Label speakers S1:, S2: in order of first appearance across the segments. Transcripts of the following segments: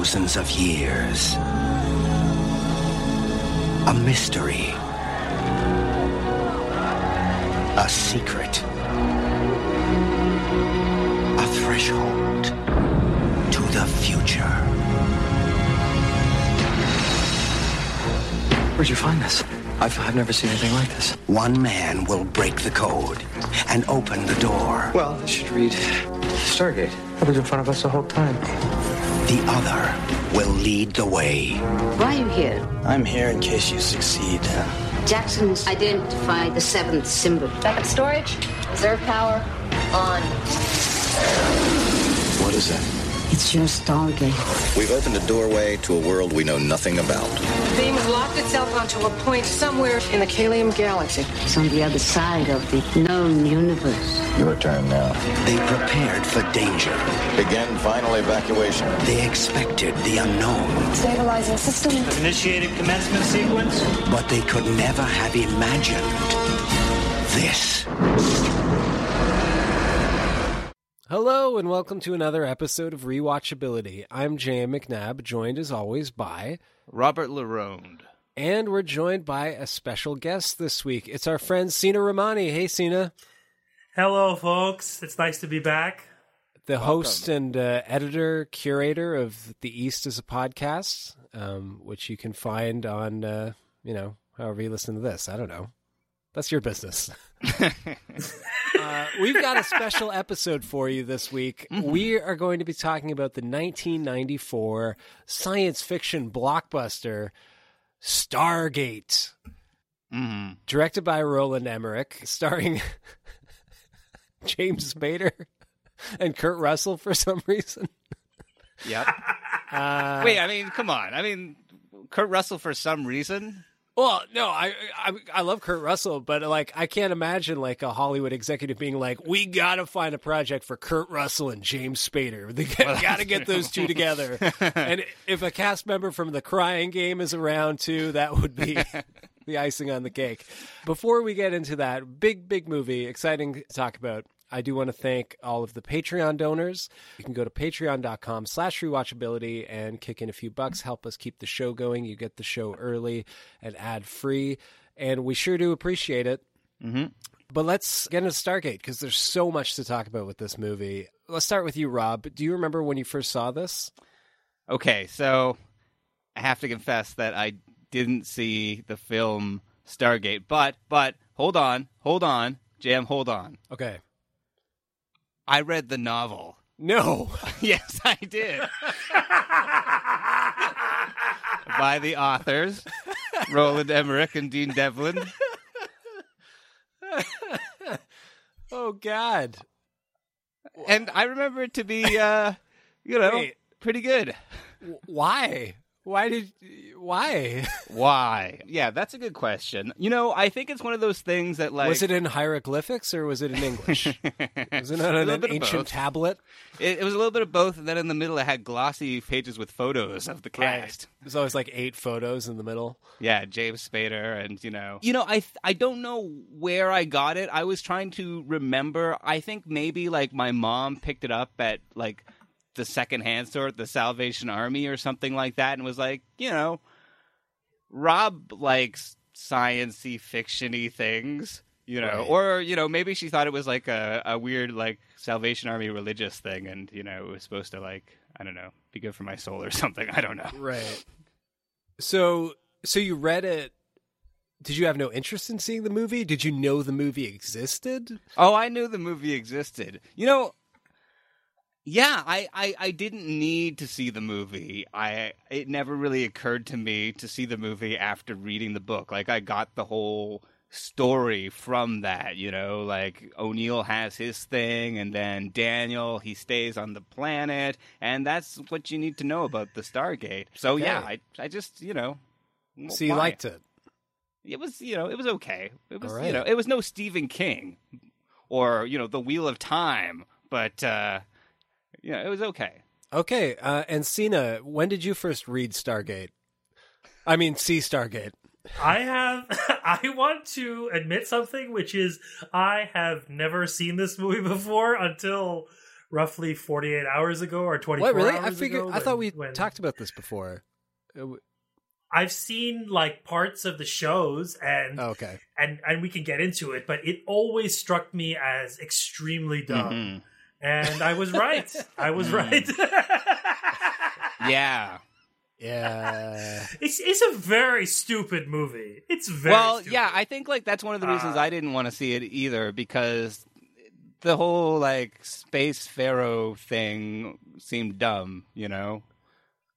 S1: thousands of years. A mystery. A secret. A threshold to the future.
S2: Where'd you find this? I've, I've never seen anything like this.
S1: One man will break the code and open the door.
S2: Well, I should read Stargate. It was in front of us the whole time.
S1: The other will lead the way.
S3: Why are you here?
S4: I'm here in case you succeed.
S3: Jackson's identified the seventh symbol.
S5: Backup storage, reserve power, on.
S4: What is that?
S3: It's your Stargate.
S6: We've opened a doorway to a world we know nothing about.
S7: The beam has locked itself onto a point somewhere in the Kaliem galaxy.
S3: It's on the other side of the known universe.
S6: Your turn now.
S1: They prepared for danger.
S6: Begin final evacuation.
S1: They expected the unknown,
S5: Stabilizing system.
S8: Initiated commencement sequence.
S1: but they could never have imagined this.
S9: Hello and welcome to another episode of Rewatchability. I'm J.M. McNabb, joined as always by,
S10: Robert Laronde.
S9: and we're joined by a special guest this week. It's our friend Sina Rahmani. Hey, Sina,
S8: Hello, folks. It's nice to be back.
S9: the host and uh, editor curator of The East is a podcast, um, which you can find on, uh, you know, however you listen to this. I don't know. That's your business. uh, we've got a special episode for you this week. We are going to be talking about the 1994 science fiction blockbuster Stargate,
S10: Mm-hmm.
S9: directed by Roland Emmerich, starring James Spader and Kurt Russell for some reason.
S10: Yep.
S9: Uh,
S10: Wait, I mean, come on. I mean, Kurt Russell for some reason.
S9: Well, no, I, I I love Kurt Russell, but like I can't imagine like a Hollywood executive being like, "We got to find a project for Kurt Russell and James Spader. They got to get those two together." and if a cast member from The Crying Game is around too, that would be the icing on the cake. Before we get into that big big movie, exciting to talk about. I do want to thank all of the Patreon donors. You can go to patreon.com slash rewatchability and kick in a few bucks, help us keep the show going. You get the show early and ad free, and we sure do appreciate it.
S10: Mhm.
S9: But let's get into Stargate because there's so much to talk about with this movie. Let's start with you, Rob. Do you remember when you first saw this?
S10: Okay, so I have to confess that I didn't see the film Stargate, but but hold on, hold on, Jam, hold on.
S9: Okay.
S10: I read the novel.
S9: No.
S10: yes, I did. By the authors, Roland Emmerich and Dean Devlin.
S9: oh, God.
S10: And I remember it to be, uh, you know,
S9: Wait.
S10: pretty good.
S9: Why? Why did. Why?
S10: Why? Yeah, that's a good question. You know, I think it's one of those things that, like,
S9: was it in hieroglyphics or was it in English? was it on an,
S10: little bit of
S9: ancient tablet?
S10: It, it was a little bit of both, and then in the middle, it had glossy pages with photos of the cast.
S9: There's always like eight photos in the middle.
S10: Yeah, James Spader, and you know, you know, I th- I don't know where I got it. I was trying to remember. I think maybe like my mom picked it up at like the secondhand store the Salvation Army or something like that, and was like, you know, Rob likes sciency fictiony things. You know,
S9: Right.
S10: or you know, maybe she thought it was like a, a weird like Salvation Army religious thing, and you know, it was supposed to like I don't know, be good for my soul or something. I don't know.
S9: Right. So, so you read it. Did you have no interest in seeing the movie? Did you know the movie existed?
S10: Oh, I knew the movie existed. You know, yeah, I, I, I didn't need to see the movie. I it never really occurred to me to see the movie after reading the book. Like I got the whole story from that, you know, like O'Neill has his thing and then Daniel he stays on the planet and that's what you need to know about the Stargate. So yeah, I I just, you know,
S9: So you
S10: why?
S9: liked it.
S10: it was you know it was okay it was
S9: All
S10: you know it was no stephen king or you know the wheel of time but uh you know it was okay
S9: Okay. Uh, and Sina, when did you first read Stargate? I mean, see Stargate.
S8: I have. I want to admit something, which is I have never seen this movie before until roughly 48 hours ago or 24
S9: What really?
S8: hours
S9: I figured.
S8: ago
S9: I thought we
S8: when- when-
S9: talked about this before. Uh, w-
S8: I've seen like parts of the shows and
S9: oh, okay.
S8: and and we can get into it, but it always struck me as extremely dumb.
S10: Mhm.
S8: And I was right. I was
S10: Mm.
S8: right.
S10: Yeah.
S9: Yeah.
S8: it's it's a very stupid movie. It's very
S10: well,
S8: stupid.
S10: yeah, I think like that's one of the reasons
S8: Uh,
S10: I didn't want to see it either because the whole like space pharaoh thing seemed dumb, you know.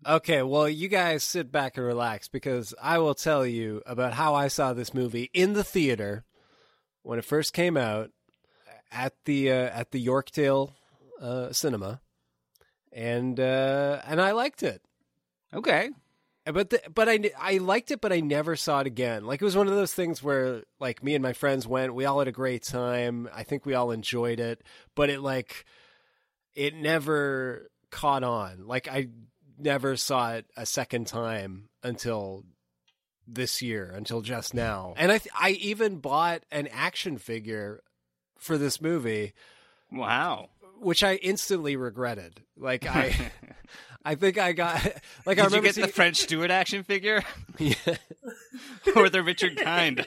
S9: Okay, well, you guys sit back and relax because I will tell you about how I saw this movie in the theater when it first came out at the uh, at the Yorkdale uh, Cinema, and uh, and I liked it.
S10: Okay.
S9: But the, but I I liked it, but I never saw it again. Like it was one of those things where like me and my friends went, we all had a great time. I think we all enjoyed it, but it like it never caught on. Like I never saw it a second time until this year, until just now. And I th- I even bought an action figure for this movie
S10: Wow.
S9: which I instantly regretted. Like I, I think I got like I
S10: Did you
S9: remember
S10: get the French Stewart action figure
S9: Yeah.
S10: or the Richard Kind?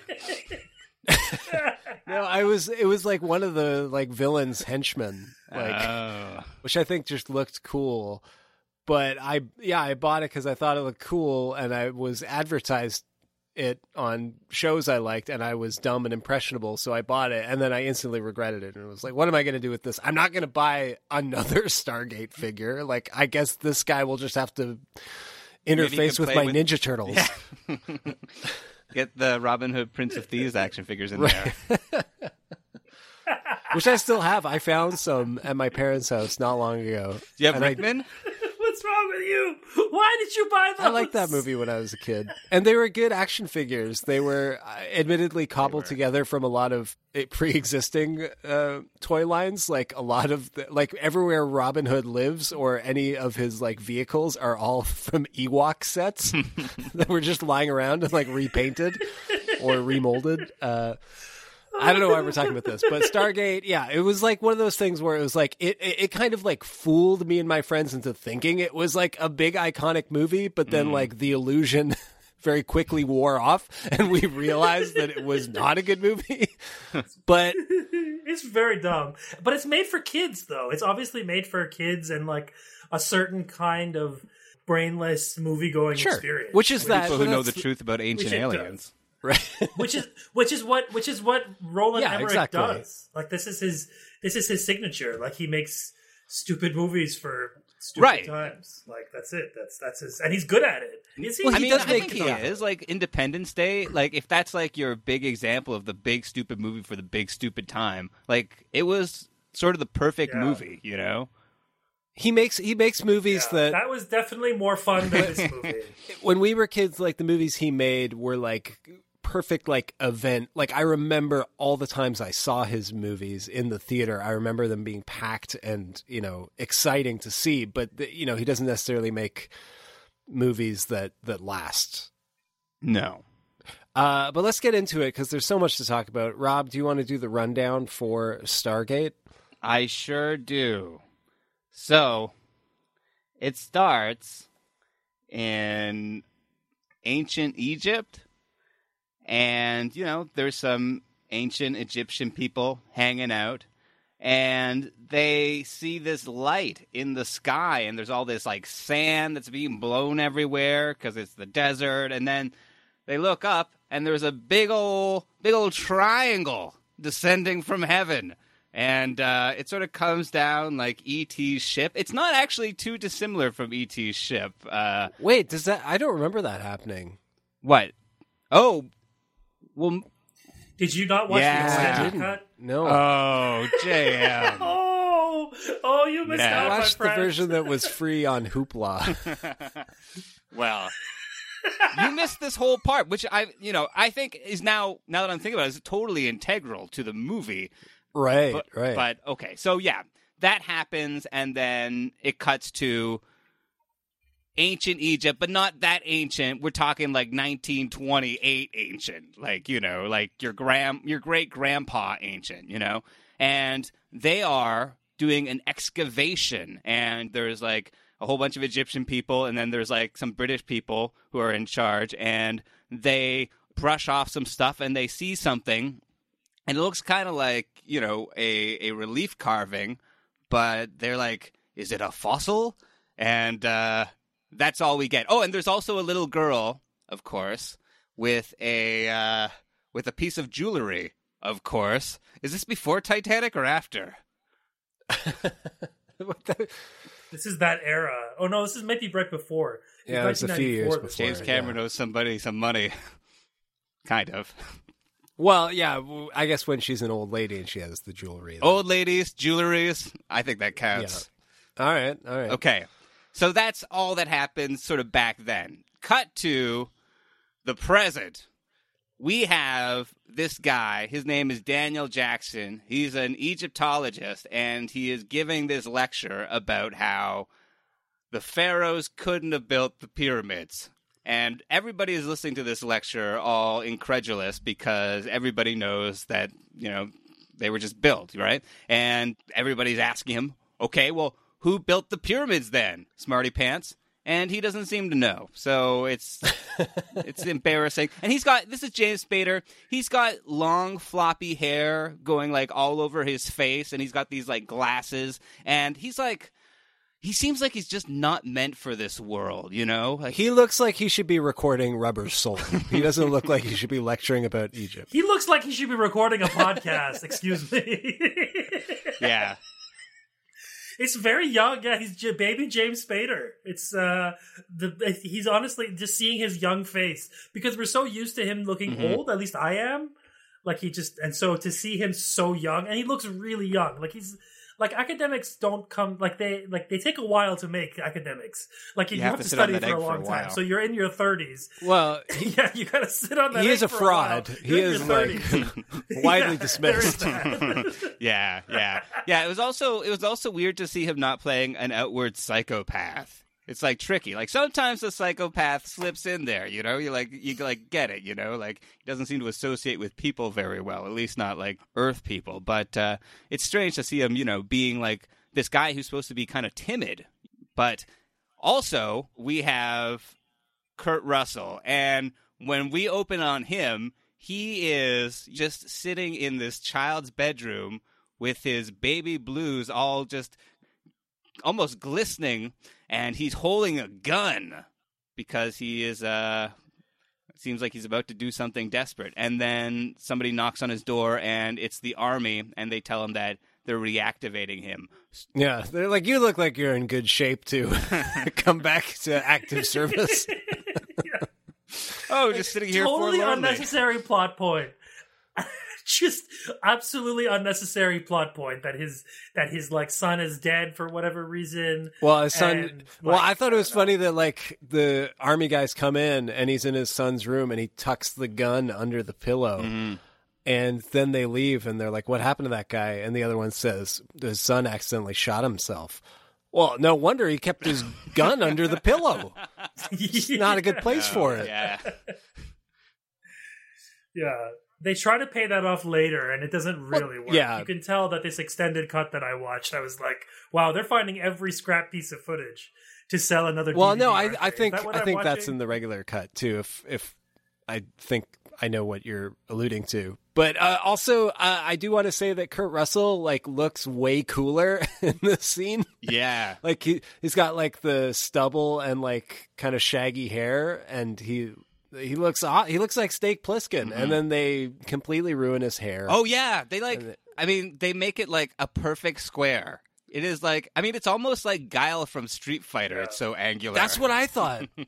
S9: No, I was. It was like one of the like villains' henchmen, like
S10: Oh.
S9: which I think just looked cool. But I, yeah, I bought it because I thought it looked cool, and I was advertised it on shows I liked, and I was dumb and impressionable, so I bought it, and then I instantly regretted it, and it was like, what am I going to do with this? I'm not going to buy another Stargate figure. Like, I guess this guy will just have to interface with my
S10: with-
S9: Ninja Turtles.
S10: Get the Robin Hood Prince of Thieves action figures in there.
S9: which I still have. I found some at my parents' house not long ago.
S10: Do you have
S9: And I-
S10: Rickman?
S8: What's wrong with you? Why did you buy those?
S9: I liked that movie when I was a kid, and they were good action figures. They were uh, admittedly cobbled together from a lot of uh, pre-existing uh, toy lines. Like a lot of, the, like everywhere Robin Hood lives, or any of his like vehicles, are all from Ewok sets that were just lying around and like repainted or remolded. Uh, I don't know why we're talking about this, but Stargate, yeah, it was like one of those things where it was like it, it, it kind of like fooled me and my friends into thinking it was like a big iconic movie, but then mm. like the illusion very quickly wore off and we realized that it was not a good movie. but
S8: it's very dumb. But it's made for kids, though. It's obviously made for kids and like a certain kind of brainless movie going
S9: Sure.
S8: experience.
S9: Which is that-
S10: People who know the truth about ancient
S8: aliens. does.
S10: Aliens.
S9: right.
S8: which is which is what which is what Roland
S9: Yeah,
S8: Emmerich
S9: exactly.
S8: does. Like this is his this is his signature. Like he makes stupid movies for stupid
S10: Right.
S8: times. Like that's it. That's that's his and he's good at it. Is he?
S9: Well,
S10: I mean,
S9: does
S10: I
S9: make
S10: think he
S9: them.
S10: is like Independence Day. Like, if that's like your big example of the big stupid movie for the big stupid time, like it was sort of the perfect
S8: Yeah.
S10: movie, you know?
S9: He makes he makes movies
S8: Yeah,
S9: that
S8: that was definitely more fun than this movie.
S9: when we were kids, like the movies he made were like perfect like event. Like I remember all the times I saw his movies in the theater. I remember them being packed and you know exciting to see. But the, you know he doesn't necessarily make movies that that last.
S10: No.
S9: Uh, but let's get into it because there's so much to talk about. Rob, do you want to do the rundown for Stargate?
S10: I sure do. So, it starts in ancient Egypt, and, you know, there's some ancient Egyptian people hanging out, and they see this light in the sky, and there's all this, like, sand that's being blown everywhere because it's the desert, and then they look up, and there's a big old, big old triangle descending from heaven and uh, it sort of comes down like ET's ship. It's not actually too dissimilar from ET's ship. Uh,
S9: Wait, does that? I don't remember that happening.
S10: what? Oh, well.
S8: Did you not watch
S10: Yeah.
S8: the
S10: I
S8: extended
S9: didn't.
S8: cut?
S9: No,
S10: Oh, JM.
S8: Oh, oh, you missed
S10: Yeah.
S8: out,
S9: I watched the version that was free on Hoopla.
S10: well, you missed this whole part, which I, you know, I think is now, now that I'm thinking about it, is totally integral to the movie.
S9: right,
S10: But,
S9: right.
S10: But okay, so yeah, that happens, and then it cuts to ancient Egypt, but not that ancient. We're talking like 1928 ancient, like you know, like your grand, your great grandpa ancient, you know, and they are doing an excavation, and there's like a whole bunch of Egyptian people, and then there's like some British people who are in charge, and they brush off some stuff and they see something, and it looks kind of like you know a a relief carving, but they're like, is it a fossil? And uh, that's all we get. Oh, and there's also a little girl, of course, with a uh, with a piece of jewelry. Of course, is this before Titanic or after?
S8: This is that era. Oh no, this is maybe right before. It's
S9: Yeah, it was a few years before.
S10: James
S8: was.
S10: Cameron owes somebody some money, kind of.
S9: Well, yeah, I guess when she's an old lady and she has the jewelry. then-
S10: Old ladies, jewelries. I think that counts.
S9: all right, all right.
S10: Okay. So that's all that happened sort of back then. Cut to the present. We have this guy. His name is Daniel Jackson. He's an Egyptologist, and he is giving this lecture about how the pharaohs couldn't have built the pyramids. And everybody is listening to this lecture all incredulous because everybody knows that, you know, they were just built, right? And everybody's asking him, okay, well, who built the pyramids then, Smarty Pants? And he doesn't seem to know. So it's it's embarrassing. And he's got this is James Spader. He's got long floppy hair going like all over his face and he's got these like glasses and he's like he seems like he's just not meant for this world, you know? Like
S9: He looks like he should be recording Rubber Soul. he doesn't look like he should be lecturing about Egypt.
S8: He looks like he should be recording a podcast. excuse me.
S10: yeah.
S8: It's very young. Yeah, he's J- baby James Spader. It's uh the he's honestly just seeing his young face because we're so used to him looking
S10: Mhm.
S8: old. At least I am. Like he just and so to see him so young and he looks really young. Like he's like academics don't come like they like they take a while to make academics. Like you, have, to,
S10: sit
S8: study for a
S10: egg for a
S8: long time. So you're in your thirties.
S9: Well,
S8: yeah, you gotta sit on that.
S9: he is a
S8: for while.
S9: fraud. He is like widely
S8: Yeah,
S9: dismissed.
S8: there is that.
S10: yeah, yeah. Yeah, it was also it was also weird to see him not playing an outward psychopath. It's like tricky. Like sometimes the psychopath slips in there, you know? You like you like get it, you know? Like he doesn't seem to associate with people very well, at least not like earth people. But uh it's strange to see him, you know, being like this guy who's supposed to be kind of timid. But also, we have Kurt Russell and when we open on him, he is just sitting in this child's bedroom with his baby blues all just almost glistening and he's holding a gun because he is uh it seems like he's about to do something desperate and then somebody knocks on his door and it's the army and they tell him that they're reactivating him
S9: Yeah, they're like, you look like you're in good shape to come back to active service.
S10: oh just sitting here
S8: totally
S10: forlornly.
S8: unnecessary plot point. Just absolutely unnecessary plot point that his that his like son is dead for whatever reason.
S9: Well, his son.
S8: And,
S9: well,
S8: like,
S9: I thought it was funny that like the army guys come in and he's in his son's room and he tucks the gun under the pillow.
S10: Mm-hmm.
S9: And then they leave and they're like, "What happened to that guy?" And the other one says, "His son accidentally shot himself." Well, no wonder he kept his gun under the pillow. It's not a good place for it.
S10: yeah
S8: Yeah. They try to pay that off later and it doesn't really work.
S9: yeah.
S8: You can tell that this extended cut that I watched, I was like, wow, they're finding every scrap piece of footage to sell another
S9: Well,
S8: DVD,
S9: no, I, I think I
S8: I'm
S9: think that's in the regular cut too. If if I think I know what you're alluding to, but uh, also uh, I do want to say that Kurt Russell like looks way cooler in this scene.
S10: yeah
S9: Like he he's got like the stubble and like kind of shaggy hair, and he he looks hot. He looks like Snake Plissken, and mm-hmm. then they completely ruin his hair.
S10: Oh yeah, they like.
S9: And
S10: I mean, they make it like a perfect square. It is like. I mean, it's almost like Guile from Street Fighter. It's so angular.
S9: that's what I thought.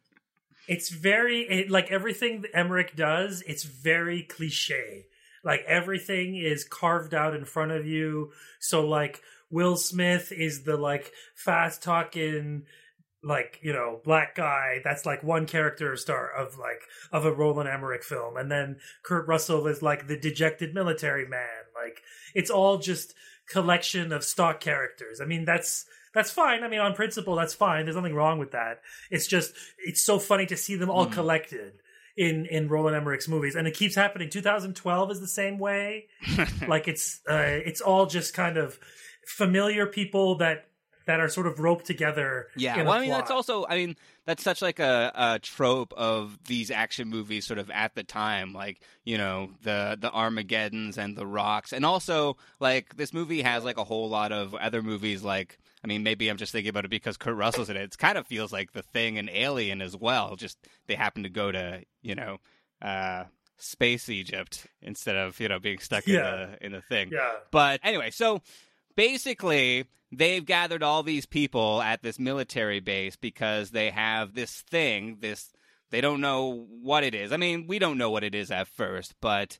S8: it's very it, like everything that Emmerich does. It's very cliche. Like everything is carved out in front of you. So like Will Smith is the like fast talking like you know black guy that's like one character star of like of a Roland Emmerich film and then Kurt Russell is like the dejected military man. Like it's all just collection of stock characters. I mean that's that's fine. I mean on principle that's fine. There's nothing wrong with that. It's just it's so funny to see them all collected in in Roland Emmerich's movies and it keeps happening. 2012 is the same way. Like it's uh, it's all just kind of familiar people that that are sort of roped together.
S10: Yeah,
S8: in
S10: well, I mean, that's also, I mean, that's such like a, a trope of these action movies, sort of at the time, like you know the the Armageddons and the Rocks, and also like this movie has like a whole lot of other movies. Like, I mean, maybe I'm just thinking about it because Kurt Russell's in it. It kind of feels like The Thing and Alien as well. Just they happen to go to you know. uh Space Egypt instead of you know being stuck in
S8: Yeah.
S10: the in the thing.
S8: Yeah.
S10: But anyway, so basically they've gathered all these people at this military base because they have this thing, this they don't know what it is. I mean, we don't know what it is at first, but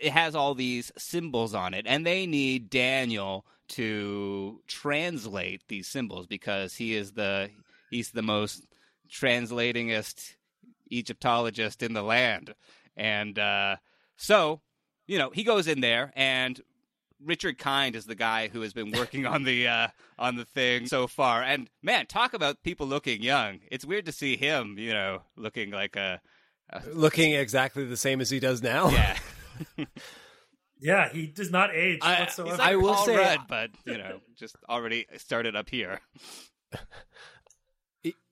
S10: it has all these symbols on it and they need Daniel to translate these symbols because he is the he's the most translatingest Egyptologist in the land. And uh, so, you know, he goes in there and Richard Kind is the guy who has been working on the uh, on the thing so far. And man, talk about people looking young. It's weird to see him, you know, looking like a, a
S9: Looking exactly the same as he does now.
S10: yeah.
S8: Yeah, he does not age
S9: I-
S8: whatsoever.
S10: He's like
S9: I will
S10: Paul
S9: say-
S10: Rudd, but you know, just already started up here.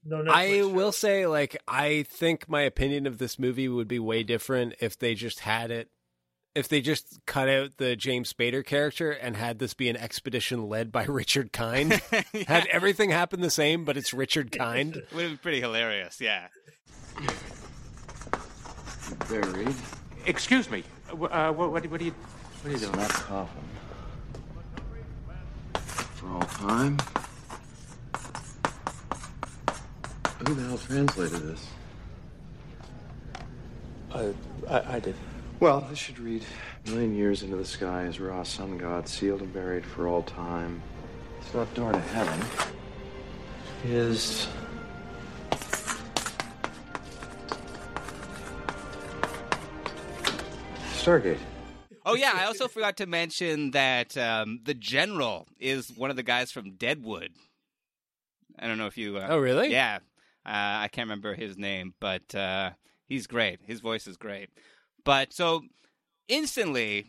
S8: no, Netflix
S9: I
S8: show.
S9: will say, like, I think my opinion of this movie would be way different if they just had it, if they just cut out the James Spader character and had this be an expedition led by Richard Kind. Had everything happen the same, but it's Richard Kind.
S10: it would have been pretty hilarious. Yeah.
S2: Buried. Excuse me. Uh, what, what, what are you... What are you doing?
S6: Not coffin.
S2: For all time? Who the hell translated this?
S4: Uh, I, I did.
S2: Well, this should read A million years into the sky is Ra, sun god, sealed and buried for all time. This left door to heaven is. Stargate.
S10: Oh yeah, I also forgot to mention that um, the general is one of the guys from Deadwood. I don't know if you. Uh,
S9: Oh, really?
S10: Yeah, uh, I can't remember his name, but uh, he's great. His voice is great. But so instantly,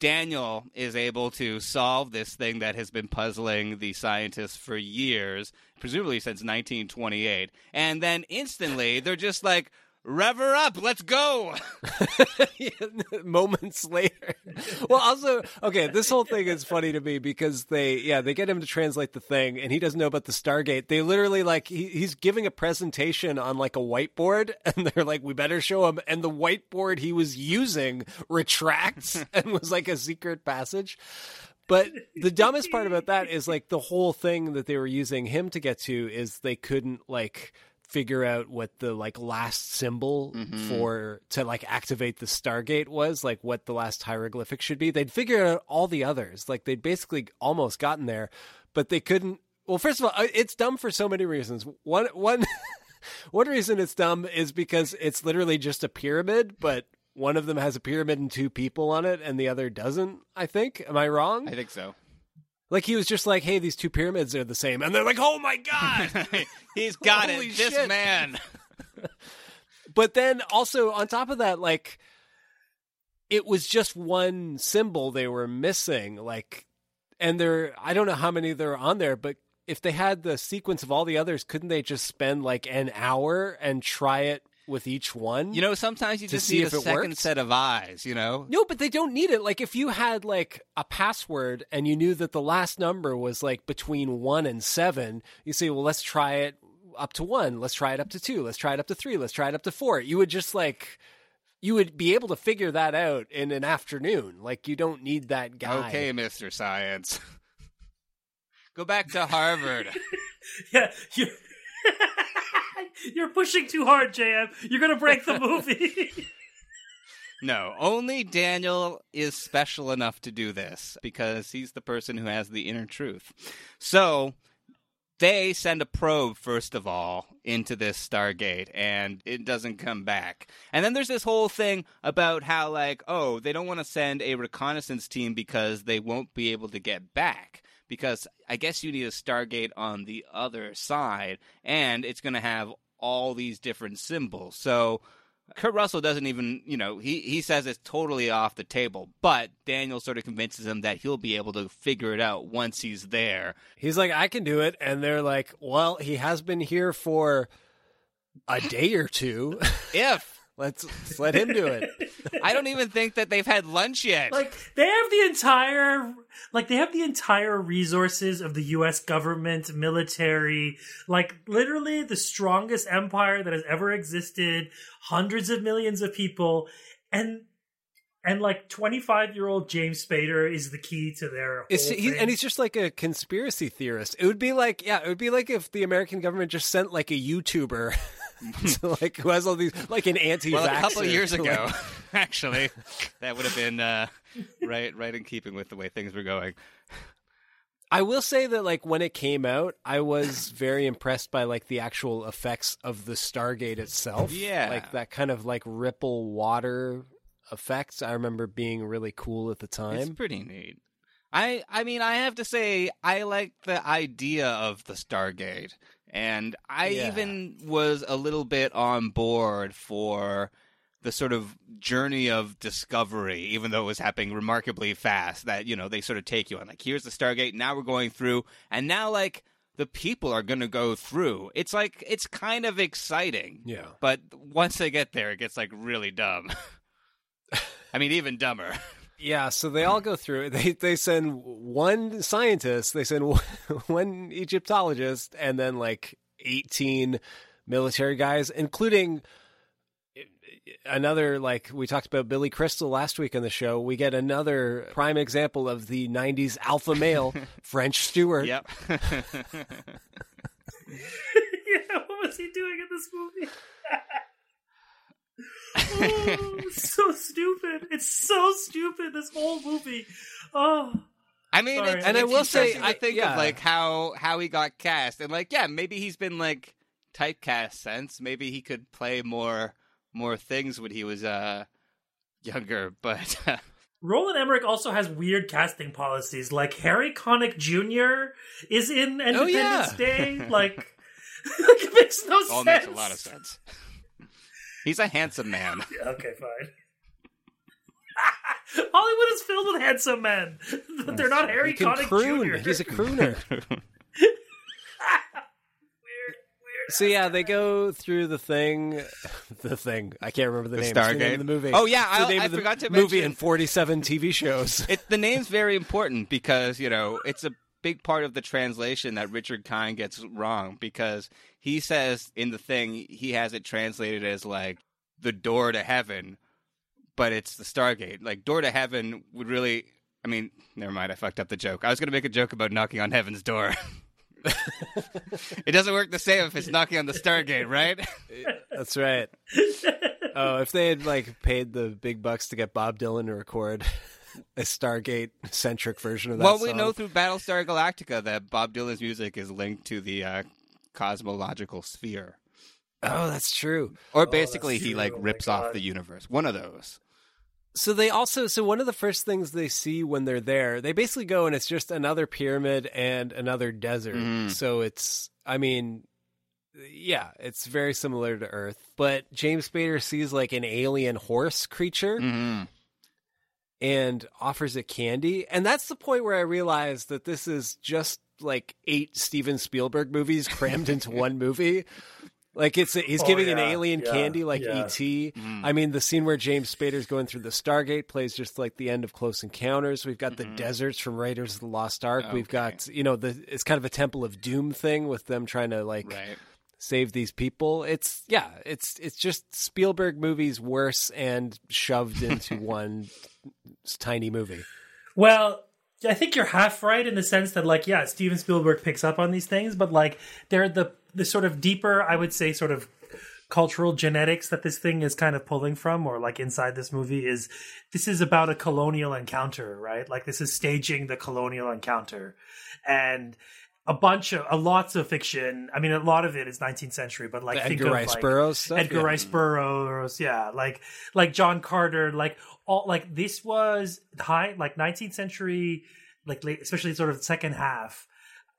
S10: Daniel is able to solve this thing that has been puzzling the scientists for years, presumably since 1928. And then instantly, they're just like, "Rev her up, let's go!"
S9: moments later. Well, also, okay, this whole thing is funny to me because they, yeah, they get him to translate the thing, and he doesn't know about the Stargate. They literally like he, he's giving a presentation on like a whiteboard, and they're like, "We better show him." And the whiteboard he was using retracts and was like a secret passage. But the dumbest part about that is like the whole thing that they were using him to get to is they couldn't like figure out what the like last symbol mm-hmm. for to like activate the Stargate was, like what the last hieroglyphic should be. They'd figure out all the others. Like they'd basically almost gotten there, but they couldn't well, first of all, it's dumb for so many reasons. One one one reason it's dumb is because it's literally just a pyramid, but one of them has a pyramid and two people on it and the other doesn't, I think. Am I wrong?
S10: I think so.
S9: Like he was just like, "Hey, these two pyramids are the same," and they're like, "Oh my god!"
S10: He's got it. This
S9: shit.
S10: man.
S9: but then also on top of that, like it was just one symbol they were missing. Like, and there, I don't know how many there are on there, but if they had the sequence of all the others, couldn't they just spend like an hour and try it with each one?
S10: You know, sometimes you just
S9: see
S10: need
S9: if
S10: a
S9: it
S10: second
S9: works?
S10: set of eyes. You know.
S9: No, but they don't need it. Like if you had like a password and you knew that the last number was like between 1 and 7, you say, "Well, let's try it up to 1, let's try it up to 2, let's try it up to 3, let's try it up to 4." You would just like you would be able to figure that out in an afternoon. Like you don't need that guy.
S10: Okay, Mister Science. Go back to Harvard.
S8: Yeah, you're, you're pushing too hard, JM. You're gonna break the movie.
S10: no, only Daniel is special enough to do this because he's the person who has the inner truth. So they send a probe first of all into this Stargate and it doesn't come back. And then there's this whole thing about how like, oh, they don't want to send a reconnaissance team because they won't be able to get back. Because I guess you need a Stargate on the other side and it's going to have all these different symbols. So Kurt Russell doesn't even, you know, he, he says it's totally off the table, but Daniel sort of convinces him that he'll be able to figure it out once he's there.
S9: He's like, I can do it. And they're like, well, he has been here for a day or two.
S10: If
S9: let's, let's let him do it.
S10: I don't even think that they've had lunch yet.
S8: Like they have the entire like they have the entire resources of the US government, military, like literally the strongest empire that has ever existed, hundreds of millions of people and and like 25 year old James Spader is the key to their
S9: he, and he's just like a conspiracy theorist. It would be like, yeah, it would be like if the American government just sent like a YouTuber, to like who has all these like an anti.
S10: well, a couple of years ago, actually, that would have been uh, right, right in keeping with the way things were going.
S9: I will say that like when it came out, I was very impressed by like the actual effects of the Stargate itself.
S10: Yeah.
S9: like that kind of like ripple water effects. I remember being really cool at the time.
S10: It's pretty neat. I I mean, I have to say, I like the idea of the Stargate, and I
S9: Yeah.
S10: even was a little bit on board for the sort of journey of discovery, even though it was happening remarkably fast. That you know they sort of take you on, like here's the Stargate, now we're going through, and now like the people are going to go through. It's like it's kind of exciting,
S9: Yeah.
S10: But once they get there, it gets like really dumb. I mean, even dumber.
S9: Yeah, so they all go through. They they send one scientist, they send one, one Egyptologist, and then like eighteen military guys, including eh, eh, another like we talked about Billy Crystal last week on the show. We get another prime example of the '90s alpha male, French Stewart.
S10: Yep.
S8: yeah, what was he doing in this movie? Oh, it's so stupid. It's so stupid. This whole movie. Oh,
S10: I mean, it's,
S9: And I will say, I-
S10: think
S9: yeah.
S10: of like how how he got cast, and like, yeah, maybe he's been like typecast since. Maybe he could play more more things when he was uh younger, but
S8: Roland Emmerich also has weird casting policies. Like Harry Connick Jr. is in Independence
S9: yeah.
S8: Day. Like, like it makes no
S10: all
S8: sense.
S10: makes a lot of sense. He's a handsome man.
S8: Okay, fine. Hollywood is filled with handsome men, they're not Harry
S9: He
S8: Connick
S9: croon.
S8: Jr.
S9: He's a crooner. So yeah, they go through the thing, the thing. I can't remember the,
S10: The
S9: name. It's the name of the movie.
S10: Oh, yeah,
S9: It's the
S10: I-
S9: name
S10: I
S9: of the
S10: forgot to
S9: movie
S10: mention-
S9: and forty-seven TV shows.
S10: It the name's very important because you know it's a big part of the translation that Richard Kind gets wrong because he says in the thing he has it translated as like the door to heaven, but it's the Stargate. Like door to heaven would really. I mean, never mind. I fucked up the joke. I was going to make a joke about knocking on heaven's door. it doesn't work the same if it's knocking on the Stargate, right?
S9: That's right. Oh, if they had like paid the big bucks to get Bob Dylan to record a Stargate centric version of that
S10: well, we
S9: song.
S10: know through Battlestar Galactica that Bob Dylan's music is linked to the uh, cosmological sphere.
S9: Oh, that's true.
S10: Or basically,
S8: that's
S10: he
S8: true.
S10: like
S8: Oh
S10: rips off the universe. One of those.
S9: So they also so one of the first things they see when they're there, they basically go and it's just another pyramid and another desert.
S10: Mhm.
S9: So it's I mean yeah, it's very similar to Earth, but James Spader sees like an alien horse creature
S10: Mm-hmm.
S9: And offers it candy. And that's the point where I realized that this is just like eight Steven Spielberg movies crammed into one movie. Like it's he's
S8: Oh,
S9: giving an alien
S8: yeah,
S9: candy like
S8: yeah.
S9: ET. Mm-hmm. I mean, the scene where James Spader's going through the Stargate plays just like the end of Close Encounters. We've got the mm-hmm. deserts from Raiders of the Lost Ark. We've got you know the it's kind of a Temple of Doom thing with them trying to like
S10: Right.
S9: Save these people. It's yeah, it's it's just Spielberg movies worse and shoved into one tiny movie.
S8: Well, I think you're half right in the sense that, like, yeah, Steven Spielberg picks up on these things, but like, they're the the sort of deeper, I would say, sort of cultural genetics that this thing is kind of pulling from, or like inside this movie is this is about a colonial encounter, right? Like, this is staging the colonial encounter, and a bunch of a lots of fiction. I mean, a lot of it is 19th century, but like
S9: The
S8: think
S9: Edgar
S8: of,
S9: Rice
S8: like,
S9: Burroughs stuff.
S8: Edgar
S9: yeah.
S8: Rice Burroughs, yeah, like like John Carter, like all like this was high like 19th century, like late, especially sort of second half.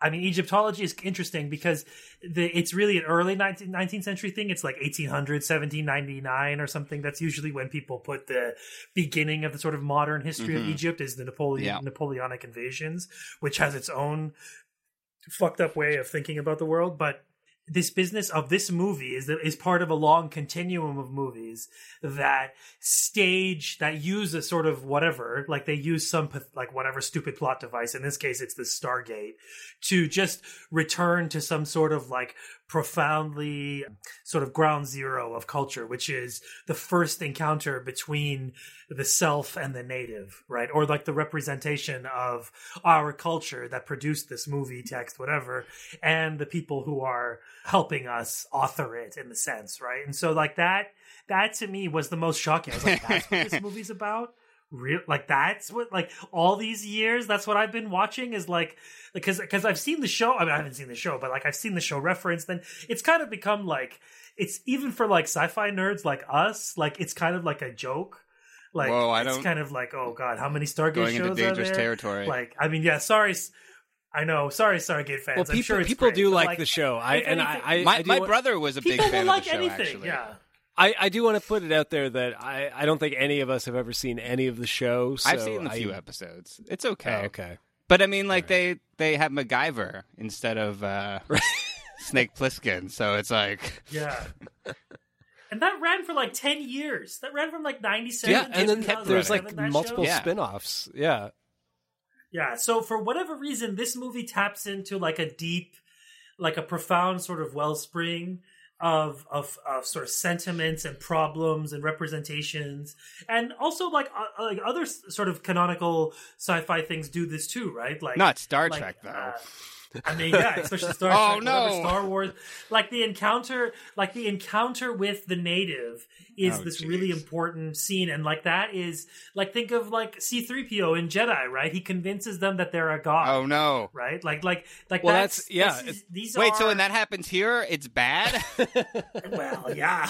S8: I mean, Egyptology is interesting because the, it's really an early 19th, 19th century thing. It's like 1800, 1799 or something. That's usually when people put the beginning of the sort of modern history of
S10: Mhm.
S8: Egypt is the Napoleon,
S10: Yeah.
S8: Napoleonic invasions, which has its own fucked up way of thinking about the world. But this business of this movie is is part of a long continuum of movies that stage that use a sort of whatever like they use some like whatever stupid plot device. In this case it's the stargate to just return to some sort of like profoundly sort of ground zero of culture which is the first encounter between the self and the native right? Or like the representation of our culture that produced this movie text whatever and the people who are helping us author it in the sense right and so like that that to me was the most shocking i was like that's what this movie's about real like that's what like all these years that's what i've been watching is like because because i've seen the show i mean i haven't seen the show but like i've seen the show referenced then it's kind of become like it's even for like sci-fi nerds like us like it's kind of like a joke like
S10: Whoa, I
S8: it's
S10: don't-
S8: kind of like oh god how many stargate
S10: Going
S8: shows
S10: into
S8: are
S10: dangerous
S8: there?
S10: territory.
S8: like i mean yeah sorry i know sorry stargate fans
S9: Well,
S8: i'm
S9: people
S8: sure it's
S9: people
S8: great,
S9: do
S8: but,
S9: like, the show. I and
S8: anything-
S9: I, I
S10: my
S9: I
S10: my
S9: want-
S10: brother was a big fan
S8: like
S10: of the show.
S8: anything
S10: actually,
S8: yeah
S9: I, I do want to put it out there that I, I don't think any of us have ever seen any of the show. So
S10: I've seen a few episodes. It's okay.
S9: Oh, okay.
S10: But I mean, like they they have MacGyver instead of uh, Snake Plissken, so it's like
S8: Yeah. and that ran for like 10 years. That ran from like 97
S9: Yeah, and then
S8: 2007,
S9: there's like multiple
S8: show.
S10: Yeah.
S9: spin-offs. Yeah.
S8: Yeah, so for whatever reason, this movie taps into like a deep, like a profound sort of wellspring of of of sort of sentiments and problems and representations, and also like uh, like other sort of canonical sci-fi things do this too, right? Like
S10: not Star
S8: like,
S10: Trek though.
S8: uh, I mean, yeah, especially Star
S10: Oh,
S8: Trek, whatever,
S10: no.
S8: Star Wars. Like the encounter, like the encounter with the native is
S10: Oh,
S8: this
S10: jeez.
S8: really important scene, and like that is like think of like C three PO in Jedi, right? He convinces them that they're a god,
S10: oh no!
S8: right? Like like like
S9: Well,
S8: that's,
S9: that's- yeah,
S8: is- these
S10: Wait,
S8: are,
S10: so when that happens here, it's bad?
S8: well, yeah.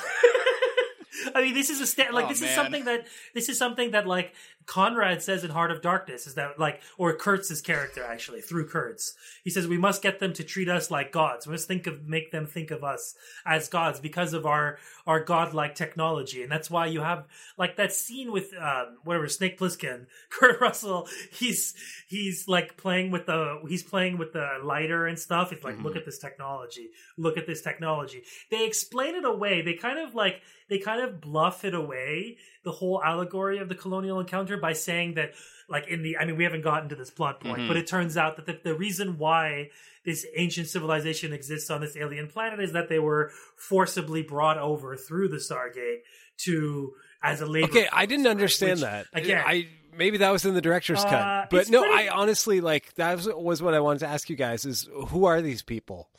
S8: I mean, this is a sta- like
S10: Oh,
S8: this is something that this is something that like Conrad says in Heart of Darkness is that like or Kurtz's character actually through Kurtz. He says we must get them to treat us like gods. We must think of make them think of us as gods because of our our godlike technology. And that's why you have like that scene with um whatever Snake Plissken Kurt Russell he's he's like playing with the he's playing with the lighter and stuff. It's like look at this technology. Look at this technology. They explain it away. They kind of like they kind of bluff it away the whole allegory of the colonial encounter by saying that like in the i mean we haven't gotten to this plot point
S10: Mhm.
S8: but it turns out that the, the reason why this ancient civilization exists on this alien planet is that they were forcibly brought over through the stargate to as a labor
S9: Okay, I didn't
S8: force, right?
S9: understand
S8: Which,
S9: that.
S8: again
S9: I maybe that was in the director's
S8: Uh,
S9: cut, but no,
S8: pretty-
S9: I honestly like that was, was what I wanted to ask you guys: is who are these people?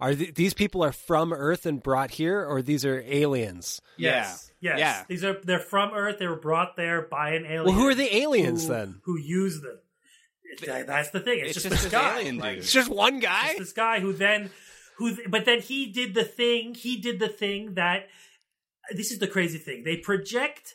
S9: Are th- these people are from Earth and brought here, or these are aliens?
S8: yes yes
S10: Yeah.
S8: these are they're from earth they were brought there by an alien
S9: Well, who are the aliens
S8: who,
S9: then?
S8: who use them That- that's the thing it's,
S10: It's
S8: just,
S10: just
S8: this guy
S10: alien
S8: like.
S9: It's just one guy.
S8: It's this guy who then who but then he did the thing he did the thing that this is the crazy thing they project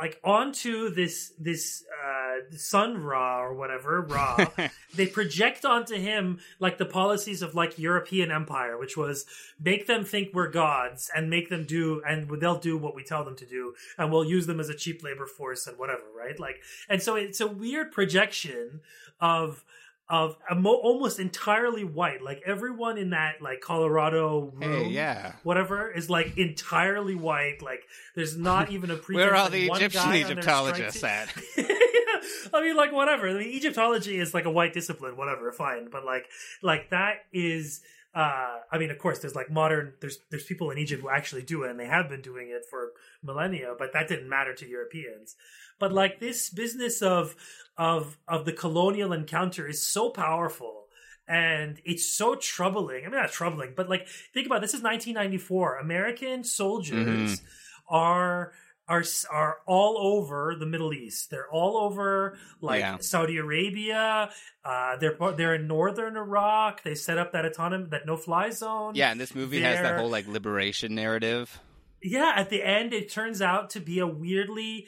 S8: like onto this this uh sun ra or whatever ra they project onto him like the policies of like european empire which was make them think we're gods and make them do and they'll do what we tell them to do and we'll use them as a cheap labor force and whatever right? Like and so it's a weird projection of of mo- almost entirely white like everyone in that like colorado room
S10: hey, yeah.
S8: whatever is like entirely white like there's not even a pretense
S10: Where are the Egyptian
S8: guy on their
S10: Egyptologists at?
S8: I mean, like whatever. I mean, Egyptology is like a white discipline, whatever, fine. But like, like that is. Uh, I mean, of course, there's like modern. There's there's people in Egypt who actually do it, and they have been doing it for millennia. But that didn't matter to Europeans. But like this business of of of the colonial encounter is so powerful and it's so troubling. I mean, not troubling, but like think about it, this is 1994. American soldiers are are are all over the Middle East. They're all over like
S10: Yeah.
S8: Saudi Arabia. Uh, they're they're in northern Iraq. They set up that autonomous that no fly zone.
S10: Yeah, and this movie has that whole like liberation narrative.
S8: Yeah at the end it turns out to be a weirdly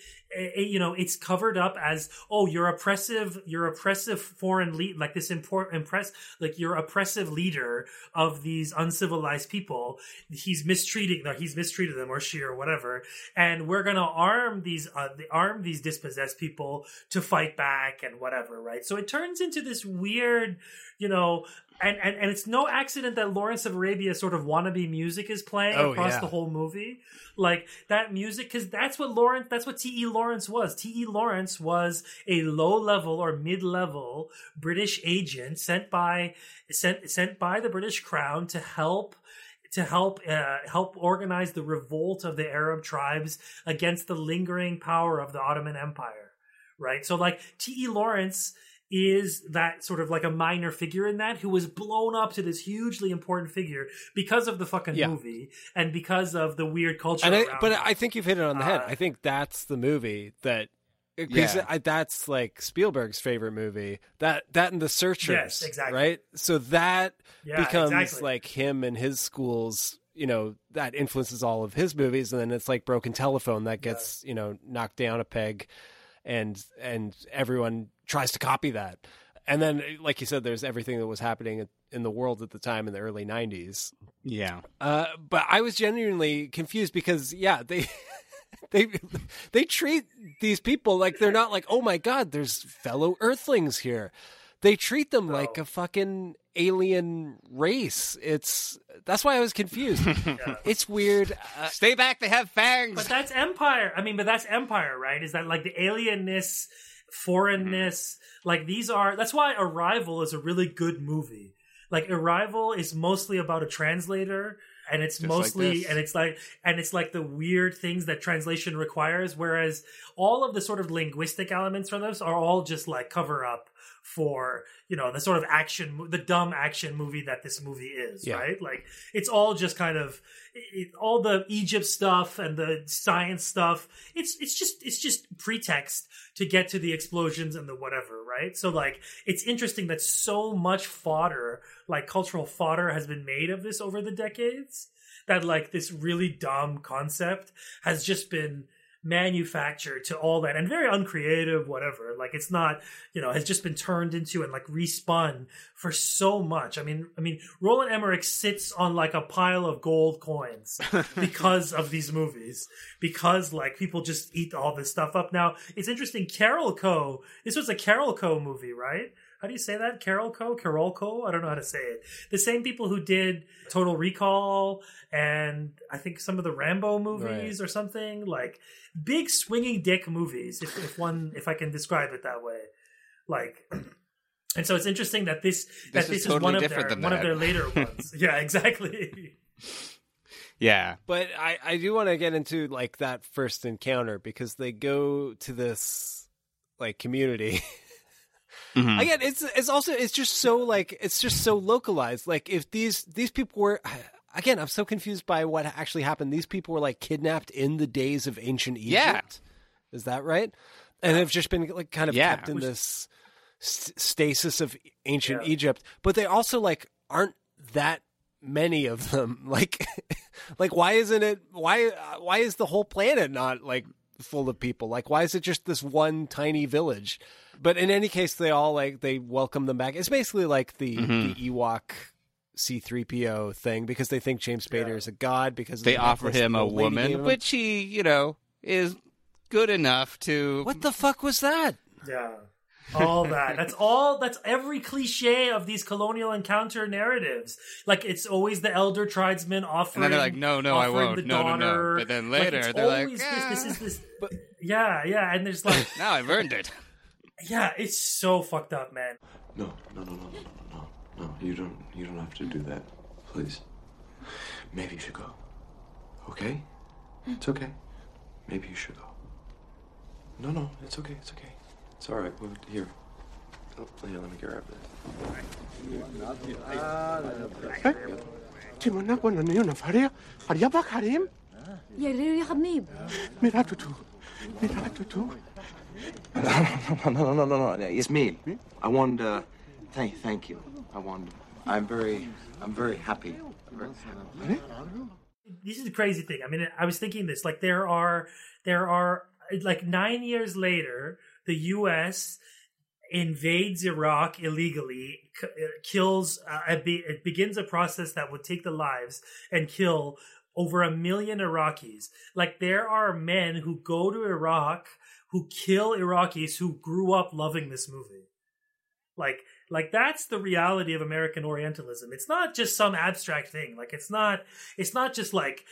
S8: you know it's covered up as oh you're oppressive you're oppressive foreign lead like this import impress like you're oppressive leader of these uncivilized people. He's mistreating them he's mistreated them or she or whatever. And we're gonna arm these uh, arm these dispossessed people to fight back and whatever right? So it turns into this weird you know and, and and it's no accident that Lawrence of Arabia sort of wannabe music is playing
S9: Oh,
S8: across
S9: yeah.
S8: the whole movie. Like that music, because that's what Lawrence, that's what T.E. Lawrence was. T.E. Lawrence was a low level or mid level British agent sent by sent sent by the British Crown to help to help uh, help organize the revolt of the Arab tribes against the lingering power of the Ottoman Empire. Right. So like T.E. Lawrence is that sort of like a minor figure in that who was blown up to this hugely important figure because of the fucking
S9: Yeah.
S8: movie and because of the weird culture.
S9: And I, but
S8: it.
S9: I think you've hit it on the head.
S8: Uh,
S9: I think that's the movie that. Because
S10: Yeah.
S9: I, that's like Spielberg's favorite movie. That that and The Searchers,
S8: Yes, exactly.
S9: right? So that
S8: Yeah,
S9: becomes
S8: exactly.
S9: like him and his schools. You know that influences all of his movies, and then it's like Broken Telephone that gets you know knocked down a peg, and and everyone tries to copy that. And then, like you said, there's everything that was happening in the world at the time in the early '90s.
S10: Yeah.
S9: Uh, but I was genuinely confused because yeah, they they they treat these people like they're not like, "Oh my god, there's fellow earthlings here." They treat them like a fucking alien race. It's that's why I was confused. It's weird. Uh,
S10: Stay back. They have fangs.
S8: But that's Empire. I mean, but that's Empire, right? Is that like the alienness, foreignness? Like these are. That's why Arrival is a really good movie. Like Arrival is mostly about a translator, and it's
S10: Just
S8: mostly
S10: this.
S8: and it's like and it's like the weird things that translation requires. Whereas all of the sort of linguistic elements from this are all just like cover up for you know the sort of action, the dumb action movie that this movie is,
S9: Yeah.
S8: right? Like it's all just kind of it, all the Egypt stuff and the science stuff. It's it's just it's just pretext to get to the explosions and the whatever, right? So like it's interesting that so much fodder, like cultural fodder, has been made of this over the decades. That like this really dumb concept has just been manufactured to all that and very uncreative whatever. Like it's not you know has just been turned into and like respun for so much. I mean i mean roland emmerich sits on like a pile of gold coins because of these movies because like people just eat all this stuff up. Now it's interesting Carolco this was a Carolco movie right how do you say that? Carolco? Carol Co? I don't know how to say it. The same people who did Total Recall and I think some of the Rambo movies or something. Like big swinging dick movies, if, if one, if I can describe it that way. Like, and so it's interesting that this, that
S10: is
S8: this is,
S10: totally
S8: one of their,
S10: than
S8: one of their later ones. yeah, exactly.
S10: yeah.
S9: but I I do want to get into like that first encounter because they go to this like community.
S10: Mhm.
S9: Again, it's it's also it's just so like it's just so localized. Like if these these people were again, I'm so confused by what actually happened. These people were like kidnapped in the days of ancient Egypt.
S10: Yeah.
S9: Is that right? And they've just been like kind of
S10: Yeah.
S9: kept in this st- stasis of ancient
S8: Yeah.
S9: Egypt, but they also like aren't that many of them. Like, like why isn't it? Why uh, why is the whole planet not like full of people? Like, why is it just this one tiny village? But in any case, they all like they welcome them back. It's basically like the
S10: Mhm.
S9: the Ewok. C3PO thing because they think James Spader is a god because
S10: They
S9: the
S10: offer him a
S9: old lady gave
S10: woman,
S9: him.
S10: which he, you know, is good enough to.
S9: what the fuck was that?
S8: Yeah. All that. That's all. That's every cliche of these colonial encounter narratives. Like it's always the elder tribesman offering.
S10: And then they're like, "No, no, I won't
S8: the
S10: No, no, no." But then later,
S8: it's
S10: they're like,
S8: always this, this is this.
S9: But-
S8: yeah, yeah, and there's like,
S10: now I've earned it.
S8: yeah, it's so fucked up, man.
S2: No, no, no, no, no, no, no, no. You don't. You don't have to do that. Please. Maybe you should go. Okay? It's okay. Maybe you should go. No, no, it's okay. It's okay. It's all right. Well, here. Oh, here, let me grab this.
S11: تيمونا قلنا نيونا فاريا فاريا بكريم
S5: يا ريو يا حبيب
S11: ميرا توتو ميرا توتو
S2: no, no, no, no, no, no. It's me. I want to thank, thank you. I want. I'm very, I'm very happy.
S8: this is the crazy thing. I mean, I was thinking this like there are there are like nine years later, the U.S. invades Iraq illegally, c- uh, kills, uh, it be- it begins a process that would take the lives and kill over a million Iraqis. Like there are men who go to Iraq who kill Iraqis who grew up loving this movie. Like like that's the reality of American Orientalism. It's not just some abstract thing. Like it's not it's not just like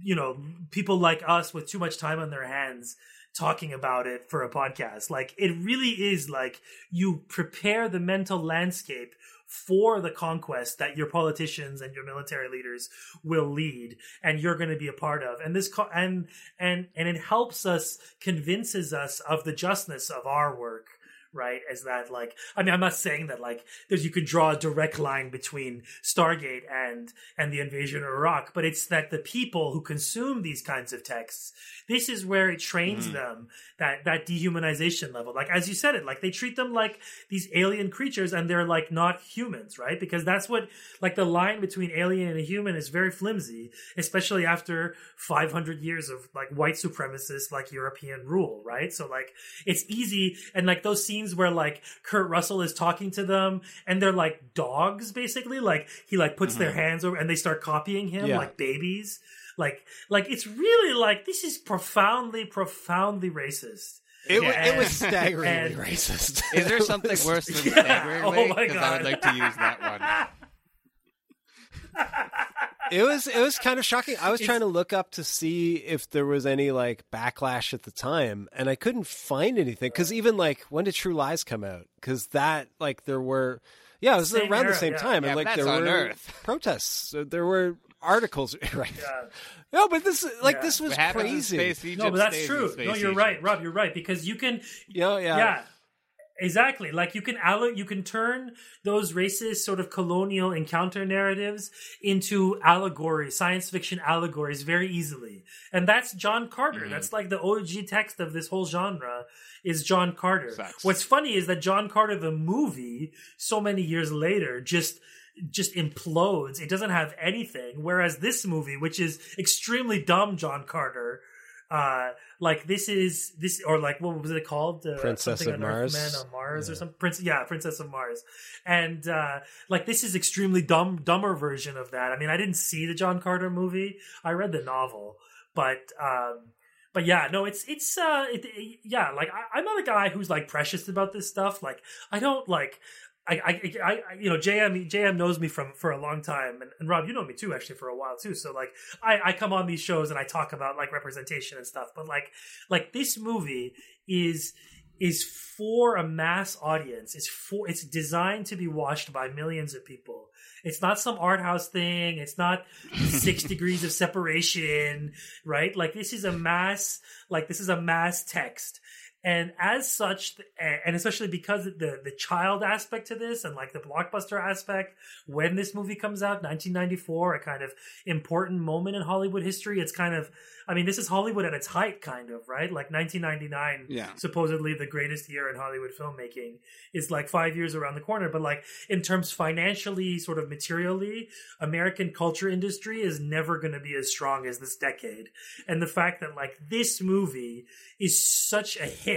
S8: you know people like us with too much time on their hands talking about it for a podcast. Like it really is like you prepare the mental landscape for the conquest that your politicians and your military leaders will lead and you're going to be a part of and this co- and and and it helps us convinces us of the justness of our work right as that like i mean i'm not saying that like there's you could draw a direct line between stargate and and the invasion of iraq but it's that the people who consume these kinds of texts this is where it trains
S12: Mhm.
S8: them that that dehumanization level. Like as you said it like they treat them like these alien creatures and they're like not humans right? Because that's what like the line between alien and a human is very flimsy especially after 500 years of like white supremacist like european rule right? So like it's easy and like those scenes where like kurt russell is talking to them and they're like dogs basically like he like puts their
S9: Mhm.
S8: hands over and they start copying him
S9: Yeah.
S8: like babies like like it's really like this is profoundly profoundly racist
S9: It, wa- it was
S8: And-
S9: staggeringly
S8: and-
S9: racist.
S10: Is there something worse than
S8: Yeah.
S10: staggeringly?
S8: Oh my
S10: 'Cause I would like to use that one.
S9: it was it was kind of shocking. I was
S8: It's-
S9: trying to look up to see if there was any like backlash at the time, and I couldn't find anything. Because even like when did True Lies come out? Because that like there were, yeah, it was
S8: Same
S9: around
S8: era,
S9: the same
S8: yeah.
S9: time,
S10: Yeah,
S9: and like there were
S10: Earth.
S9: protests. So there were articles, right?
S8: Yeah.
S9: No, but this like
S8: Yeah.
S9: this was
S10: What happens in
S9: crazy.
S10: Space Egypt
S8: no, but that's true. No, you're
S10: Egypt.
S8: right, Rob. You're right because you can
S9: Yeah, yeah.
S8: Exactly. Like you can allo- you can turn those racist sort of colonial encounter narratives into allegories science fiction allegories very easily. And that's john carter.
S10: Mm-hmm.
S8: that's like the og text of this whole genre is john carter. What's funny is that john carter the movie so many years later just just implodes. It doesn't have anything. Whereas this movie which is extremely dumb john carter uh like this is this or like what was it called? Uh,
S9: Princess
S8: something
S9: of Mars?
S8: Earth, Man on Mars or
S9: Yeah.
S8: some prince yeah Princess of Mars. And uh like this is extremely dumb dumber version of that. I mean I didn't see the John Carter movie. I read the novel. But um but yeah no it's it's uh it, it- yeah like I, I'm not a guy who's like precious about this stuff. Like I don't like I, I, I, you know, JM, JM knows me from for a long time, and, and Rob, you know me too, actually, for a while too. So like, I, I come on these shows and I talk about like representation and stuff, but like, like this movie is is for a mass audience. It's for it's designed to be watched by millions of people. It's not some art house thing. It's not six degrees of separation, right? Like this is a mass, like this is a mass text. And as such, and especially because the the child aspect to this, and like the blockbuster aspect, when this movie comes out, 1994, a kind of important moment in Hollywood history. It's kind of, I mean, this is Hollywood at its height, kind of, right? Like 1999,
S10: Yeah.
S8: supposedly the greatest year in Hollywood filmmaking, is like five years around the corner. But like in terms financially, sort of materially, American culture industry is never going to be as strong as this decade. And the fact that like this movie is such a hit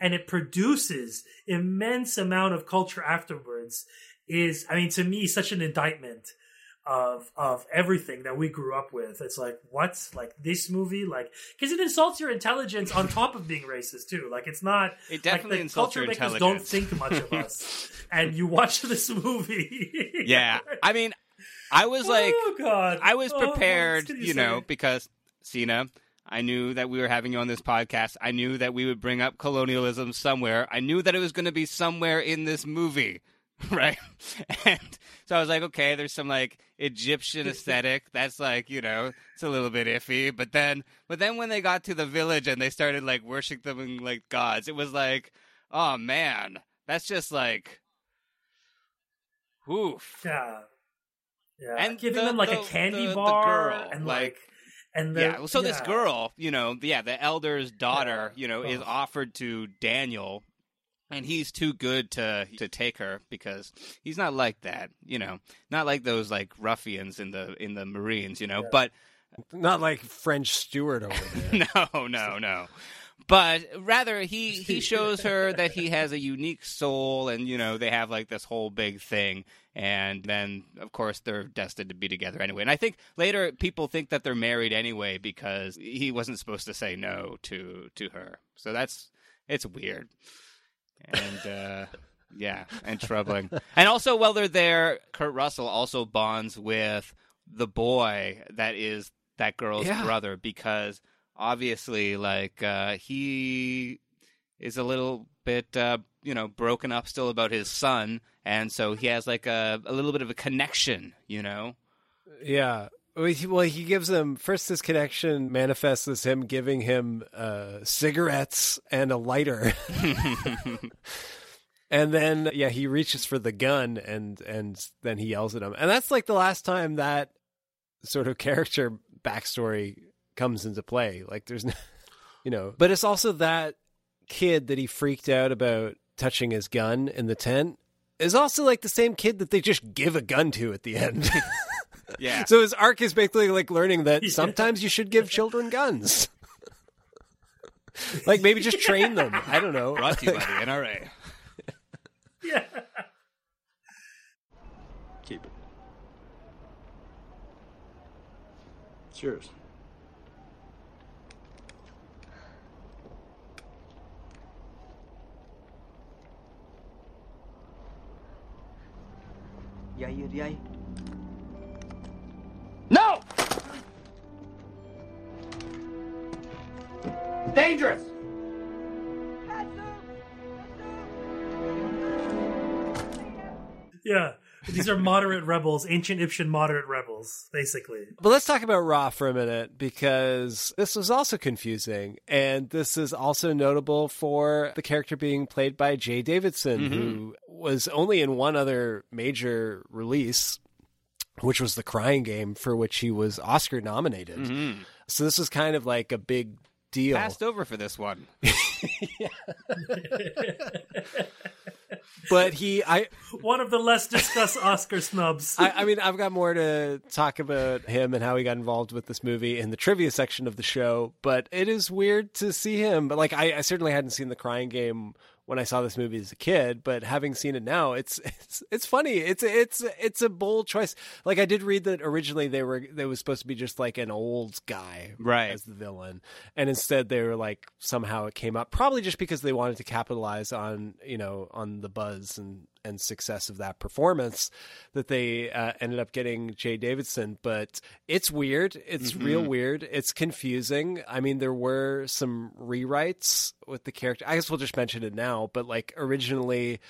S8: and it produces immense amount of culture afterwards is, I mean, to me, such an indictment of of everything that we grew up with. It's like what, like this movie, like because it insults your intelligence on top of being racist too. Like it's not.
S10: It definitely
S8: like, the
S10: insults
S8: culture
S10: your
S8: makers Don't think much of us, and you watch this movie.
S10: Yeah, I mean, I was oh, like,
S8: oh god,
S10: I was
S8: Oh,
S10: prepared,
S8: can
S10: you know, because Sina, I knew that we were having you on this podcast. I knew that we would bring up colonialism somewhere. I knew that it was going to be somewhere in this movie, right? And so I was like, okay, there's some like Egyptian aesthetic. That's like, you know, it's a little bit iffy. But then, but then when they got to the village and they started like worshiping like gods, it was like, oh man, that's just like, oof.
S8: Yeah. Yeah.
S10: And
S8: giving
S10: the-
S8: them like
S10: the-
S8: a candy
S10: the-
S8: bar
S10: girl,
S8: and
S10: like-
S8: like and the,
S10: yeah. So this girl, you know, yeah, the elder's daughter,
S8: Yeah.
S10: you know, is offered to Daniel, and he's too good to to take her because he's not like that, you know, not like those like ruffians in the in the Marines, you know.
S8: Yeah.
S10: But
S9: Not like French Stewart over there.
S10: no, no, no. But rather, he he shows her that he has a unique soul, and you know they have like this whole big thing, and then of course they're destined to be together anyway. And I think later people think that they're married anyway because he wasn't supposed to say no to to her. So that's it's weird, and uh, yeah, and troubling. And also, while they're there, Kurt Russell also bonds with the boy that is that girl's
S9: Yeah.
S10: brother because obviously like uh he is a little bit uh you know broken up still about his son and so he has like a a little bit of a connection you know
S9: Yeah. Well, he, gives him first. This connection manifests as him giving him uh, cigarettes and a lighter, and then yeah, he reaches for the gun and and then he yells at him, and that's like the last time that sort of character backstory comes into play. Like there's, no, you know, but it's also that kid that he freaked out about touching his gun in the tent is also like the same kid that they just give a gun to at the end.
S10: yeah
S9: So his arc is basically like learning that sometimes you should give children guns. like maybe just train them. I don't know.
S10: brought to you by the nra
S8: Yeah.
S2: Keep it. It's yours.
S11: No! Dangerous!
S8: Yeah. These are moderate rebels, ancient Egyptian moderate rebels, basically.
S9: But let's talk about Ra for a minute because this was also confusing. And this is also notable for the character being played by Jaye Davidson, mm-hmm. who was only in one other major release, which was The Crying Game, for which he was Oscar nominated. Mm-hmm. So this was kind of like a big deal.
S10: passed over for this one
S9: But he, I,
S8: One of the less discussed Oscar snubs.
S9: I, I mean, I've got more to talk about him and how he got involved with this movie in the trivia section of the show. But it is weird to see him. But like, I, I certainly hadn't seen the Crying Game when I saw this movie as a kid. But having seen it now, it's it's it's funny. It's it's it's a bold choice. Like I did read that originally they were they was supposed to be just like an old guy
S10: Right.
S9: as the villain, and instead they were like somehow it came up probably just because they wanted to capitalize on you know on the buzz and and success of that performance that they uh, ended up getting Jaye Davidson. But it's weird. It's real weird. It's confusing. I mean, there were some rewrites with the character. I guess we'll just mention it now. But like originally,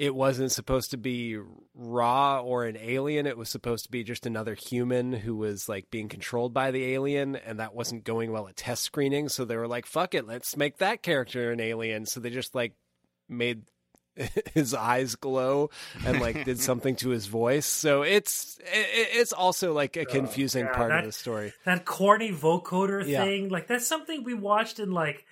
S9: it wasn't supposed to be Ra or an alien. It was supposed to be just another human who was like being controlled by the alien, and that wasn't going well at test screening. So they were like, "Fuck it, let's make that character an alien." So they just like made his eyes glow and like did something to his voice. So it's it, it's also like a oh, confusing
S8: yeah,
S9: part
S8: that-
S9: of the story.
S8: that corny vocoder
S9: Yeah.
S8: thing like that's something we watched in like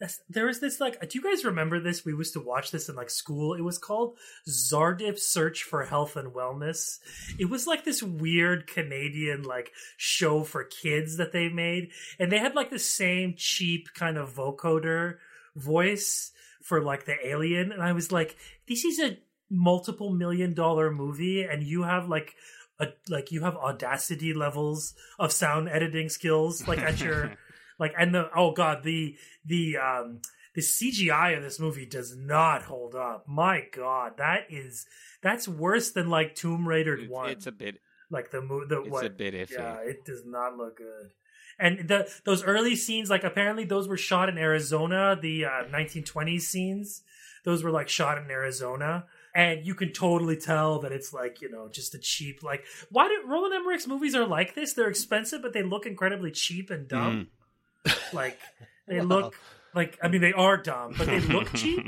S8: that's, there was this like do you guys remember this we used to watch this in like school it was called zardip search for health and wellness it was like this weird canadian like show for kids that they made and they had like the same cheap kind of vocoder voice for like the alien and i was like this is a multiple million dollar movie and you have like a, like you have audacity levels of sound editing skills like at your like and the oh god the the um the CGI of this movie does not hold up. My god, that is that's worse than like Tomb Raider
S10: It's-
S8: one.
S10: it's a bit
S8: like the mo- the
S10: it's
S8: what
S10: a bit iffy
S8: yeah, it does not look good. And the those early scenes, like apparently those were shot in Arizona. The uh, 1920s scenes, those were like shot in Arizona, and you can totally tell that it's like you know just a cheap like. Why do Roland Emmerich's movies are like this? They're expensive, but they look incredibly cheap and dumb. Like they look like I mean they are dumb, but they look cheap.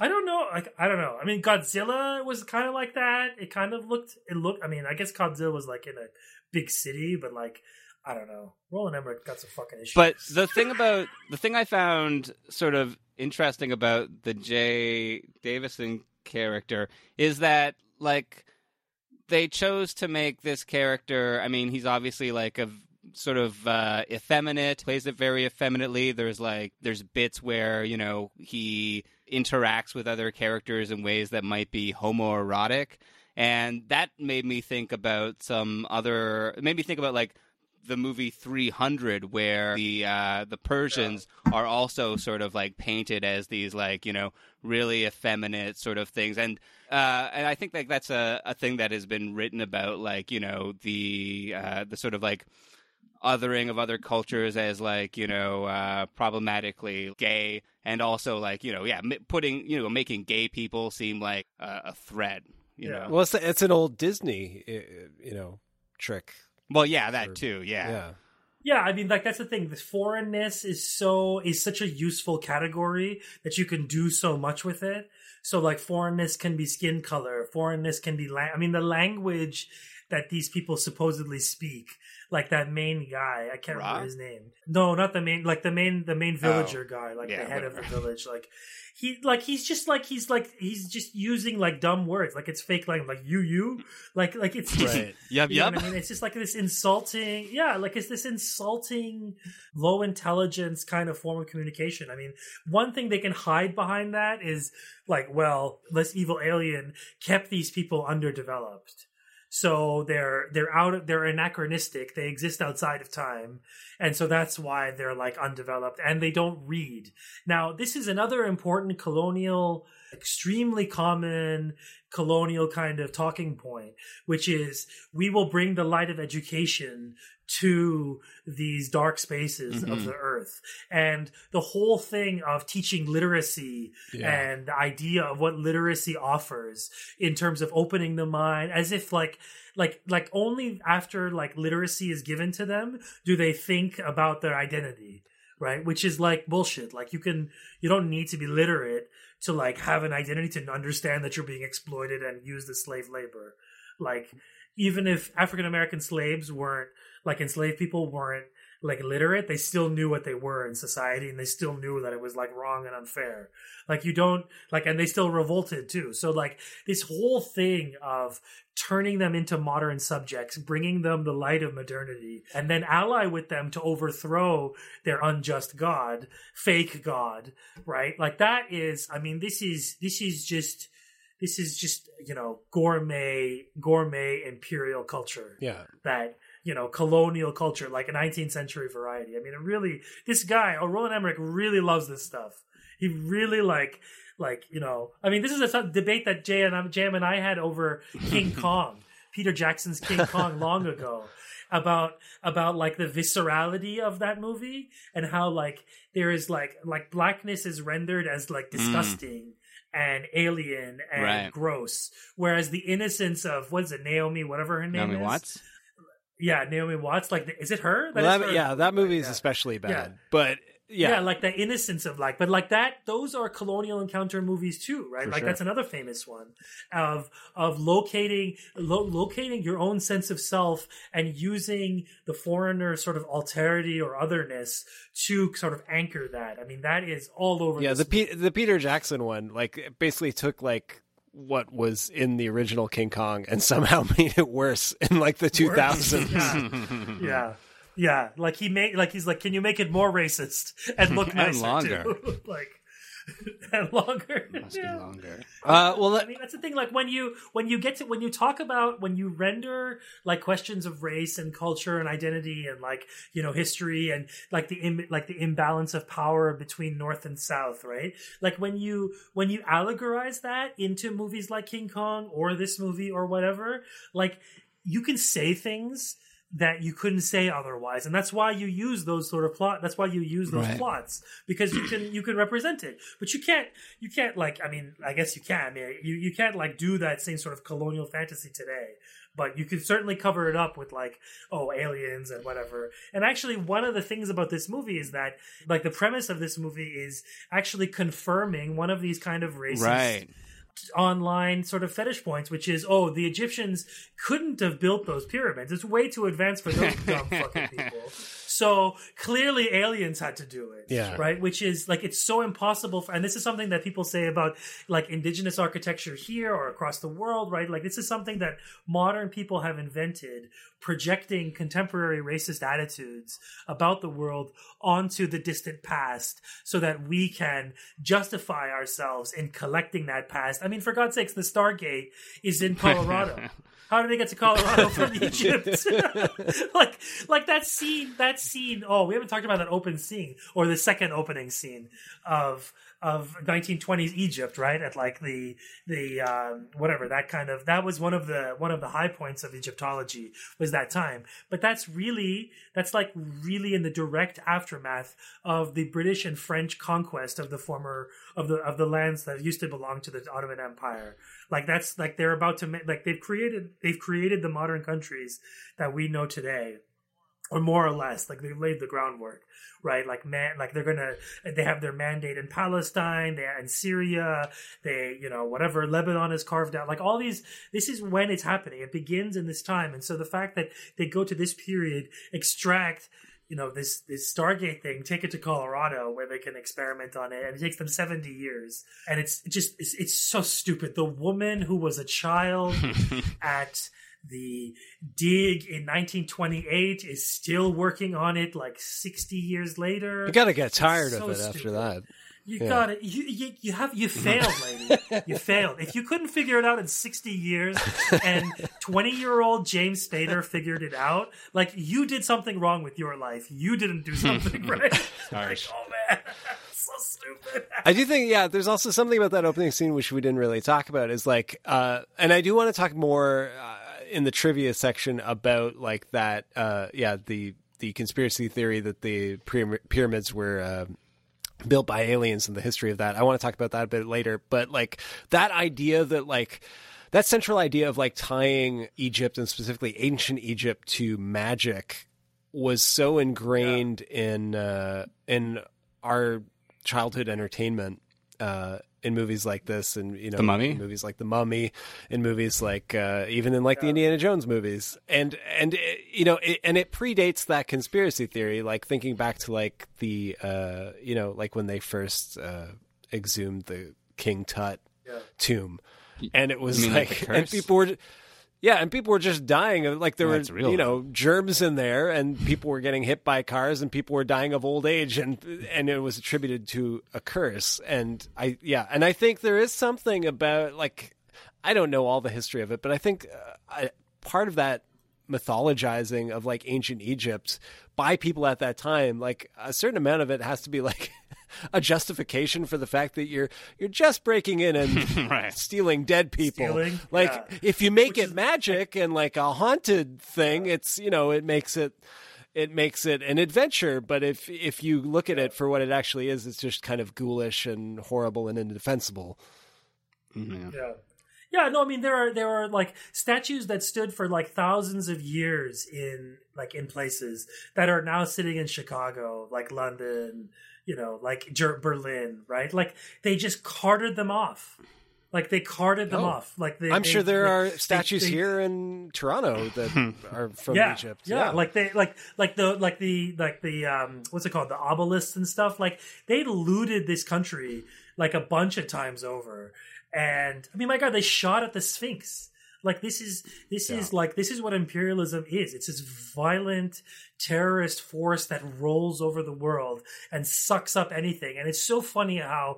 S8: I don't know. Like I don't know. I mean Godzilla was kind of like that. It kind of looked. It looked. I mean I guess Godzilla was like in a big city, but like I don't know. Roland Emmerich got some fucking issues.
S10: But the thing about the thing I found sort of interesting about the Jaye Davidson character is that like they chose to make this character. I mean, he's obviously like a sort of uh, effeminate, plays it very effeminately. There's like there's bits where you know he interacts with other characters in ways that might be homoerotic, and that made me think about some other. Made me think about like the movie 300 where the uh, the Persians are also sort of like painted as these like you know really effeminate sort of things. And uh, and I think like that's a, a thing that has been written about like you know the uh, the sort of like othering of other cultures as like you know uh, problematically gay and also like you know yeah m- putting you know making gay people seem like a, a threat you know?
S9: Well, it's, it's an old Disney, you know, trick.
S10: Well yeah that too yeah
S9: Yeah.
S8: Yeah, I mean, like that's the thing. This foreignness is so is such a useful category that you can do so much with it. So, like, foreignness can be skin color. Foreignness can be. La- I mean, the language that these people supposedly speak. Like that main guy, I can't
S10: Ra?
S8: remember his name. No, not the main. Like the main, the main oh. villager guy, like
S10: Yeah,
S8: the head of the village. Like he, like he's just like he's like he's just using like dumb words, like it's fake language, like you, you, like like it's just
S9: Right.
S8: Know what I mean? It's just like this insulting, yeah, like it's this insulting, low intelligence kind of form of communication. I mean, one thing they can hide behind that is like, well, this evil alien kept these people underdeveloped. So they're they're out of they're anachronistic. They exist outside of time, and so that's why they're like undeveloped and they don't read. Now, this is another important colonial, extremely common colonial kind of talking point, which is we will bring the light of education to these dark spaces of
S9: Mhm.
S8: the earth. And the whole thing of teaching literacy
S9: Yeah.
S8: and the idea of what literacy offers in terms of opening the mind as if like like like only after like literacy is given to them do they think about their identity right which is like bullshit like you can you don't need to be literate to like have an identity to understand that you're being exploited and used as slave labor like even if african american slaves weren't like enslaved people weren't like literate. They still knew what they were in society and they still knew that it was like wrong and unfair. Like you don't like and they still revolted too. So like this whole thing of turning them into modern subjects bringing them the light of modernity and then ally with them to overthrow their unjust god fake god right? Like that is i mean this is this is just this is just you know gourmet gourmet imperial culture
S9: Yeah.
S8: that you know colonial culture like a 19th century variety. I mean it really this guy oh roland emmerich really loves this stuff. He really like like you know i mean this is a debate that jay and jam and i had over king kong peter jackson's king kong long ago about about like the viscerality of that movie and how like there is like like blackness is rendered as like mm. disgusting and alien and
S10: Right.
S8: gross whereas the innocence of what is it naomi whatever her name
S10: Naomi
S8: is
S10: Watts
S8: yeah, Naomi Watts. Like, is it her?
S9: Well,
S8: is
S9: that-
S8: her.
S9: yeah, that movie is especially bad.
S8: Yeah.
S9: But yeah,
S8: like the innocence of like, but like that. Those are colonial encounter movies too, right?
S9: For
S8: like
S9: sure.
S8: that's another famous one of of locating lo- locating your own sense of self and using the foreigner sort of alterity or otherness to sort of anchor that. I mean, that is all over.
S9: yeah,
S8: this
S9: the Pe- the Peter Jackson one like it basically took like what was in the original King Kong and somehow made it worse in like the 2000s.
S8: yeah. yeah. Yeah, like he made, like he's like, can you make it more racist and look
S10: And
S8: nicer
S10: longer.
S8: too? like, longer.
S10: must
S8: Yeah.
S10: be longer
S9: Uh, well,
S8: I mean, that's the thing. Like when you when you get to when you talk about when you render like questions of race and culture and identity and like you know history and like the Im- like the imbalance of power between North and South, right? Like when you when you allegorize that into movies like King Kong or this movie or whatever, like you can say things that you couldn't say otherwise. And that's why you use those sort of plot that's why you use those
S10: Right.
S8: plots because you can you can represent it. But you can't you can't like i mean i guess you can I mean, you, you can't like do that same sort of colonial fantasy today. But you can certainly cover it up with like oh aliens and whatever. And actually one of the things about this movie is that like the premise of this movie is actually confirming one of these kind of racist
S10: right
S8: online sort of fetish points, which is, oh, the Egyptians couldn't have built those pyramids. It's way too advanced for those dumb fucking people. So clearly aliens had to do it.
S9: Yeah.
S8: Right. Which is like, it's so impossible. For, and this is something that people say about like indigenous architecture here or across the world, right? Like this is something that modern people have invented, projecting contemporary racist attitudes about the world onto the distant past so that we can justify ourselves in collecting that past. I mean, for God's sakes, the Stargate is in Colorado. How did they get to Colorado from Egypt? like, like that scene. That scene. Oh, we haven't talked about that open scene or the second opening scene of of 1920s Egypt, right? At like the the um, whatever that kind of that was one of the one of the high points of Egyptology was that time. But that's really that's like really in the direct aftermath of the British and French conquest of the former of the of the lands that used to belong to the Ottoman Empire. Like that's like they're about to ma- like they've created they've created the modern countries that we know today or more or less like they laid the groundwork right? Like man like they're gonna they have their mandate in palestine they in syria they you know whatever lebanon is carved out. Like all these this is when it's happening. It begins in this time. And so the fact that they go to this period extract you know this this stargate thing take it to colorado where they can experiment on it and it takes them 70 years. And it's just it's, it's so stupid. The woman who was a child at the dig in 1928 is still working on it like 60 years later.
S9: You gotta get tired
S8: It's
S9: of
S8: so
S9: it after that.
S8: you
S9: Yeah.
S8: got it you, you you have you failed lady. You failed. If you couldn't figure it out in 60 years and 20 year old james spader figured it out like you did something wrong with your life. You didn't do something right. Like, oh man. So stupid.
S9: I do think, yeah, there's also something about that opening scene which we didn't really talk about is like, uh, and I do want to talk more uh, in the trivia section about like that, uh, yeah, the the conspiracy theory that the pyramids were. Uh, built by aliens and the history of that. I want to talk about that a bit later, but like that idea that like that central idea of like tying Egypt and specifically ancient Egypt to magic was so ingrained in uh in our childhood entertainment uh in movies like this and you know
S10: The Mummy?
S9: in movies like the mummy in movies like uh even in like the indiana jones movies and and uh, you know it, and it predates that conspiracy theory like thinking back to like the uh you know like when they first uh exhumed the king tut tomb and it was
S10: like,
S9: like, and
S10: curse?
S9: people were yeah, and people were just dying like there
S10: Oh,
S9: were
S10: real,
S9: you know germs in there, and people were getting hit by cars, and people were dying of old age, and and it was attributed to a curse. And I yeah, and I think there is something about like I don't know all the history of it, but I think uh, I, part of that mythologizing of like ancient Egypt by people at that time, like a certain amount of it has to be like a justification for the fact that you're you're just breaking in and
S10: Right.
S9: stealing dead people.
S8: Stealing?
S9: Like
S8: Yeah.
S9: if you make it magic and like a haunted thing, it's you know it makes it it makes it an adventure. But if if you look at it for what it actually is, it's just kind of ghoulish and horrible and indefensible.
S10: Mm-hmm, yeah.
S8: Yeah. Yeah, no, I mean there are there are like statues that stood for like thousands of years in like in places that are now sitting in Chicago, like London, you know, like Berlin, right? Like they just carted them off. Like they carted them
S9: Oh.
S8: off. Like they,
S9: I'm
S8: they-
S9: sure there
S8: they-
S9: are
S8: they-
S9: statues
S8: they-
S9: here in Toronto that are from
S8: yeah,
S9: Egypt.
S8: Yeah, like they like like the like the like the um what's it called the obelisks and stuff. Like they looted this country like a bunch of times over, and I mean, my God, they shot at the Sphinx. Like this is this is like this is what imperialism is. It's this violent terrorist force that rolls over the world and sucks up anything. And it's so funny how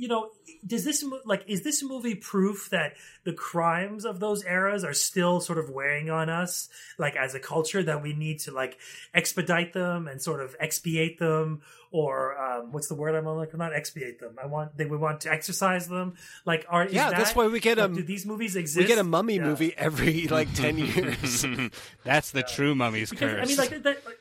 S8: you know does this like is this movie proof that the crimes of those eras are still sort of weighing on us like as a culture that we need to like expedite them and sort of expiate them or um, what's the word I'm like not expiate them I want they we want to exercise them like are is
S9: Yeah,
S8: that,
S9: that's why we get
S8: like,
S9: a-
S8: do these movies exist
S9: we get a mummy
S8: Yeah.
S9: movie every like ten years.
S10: That's the true mummy's
S8: Because,
S10: curse.
S8: I mean, like, that, like,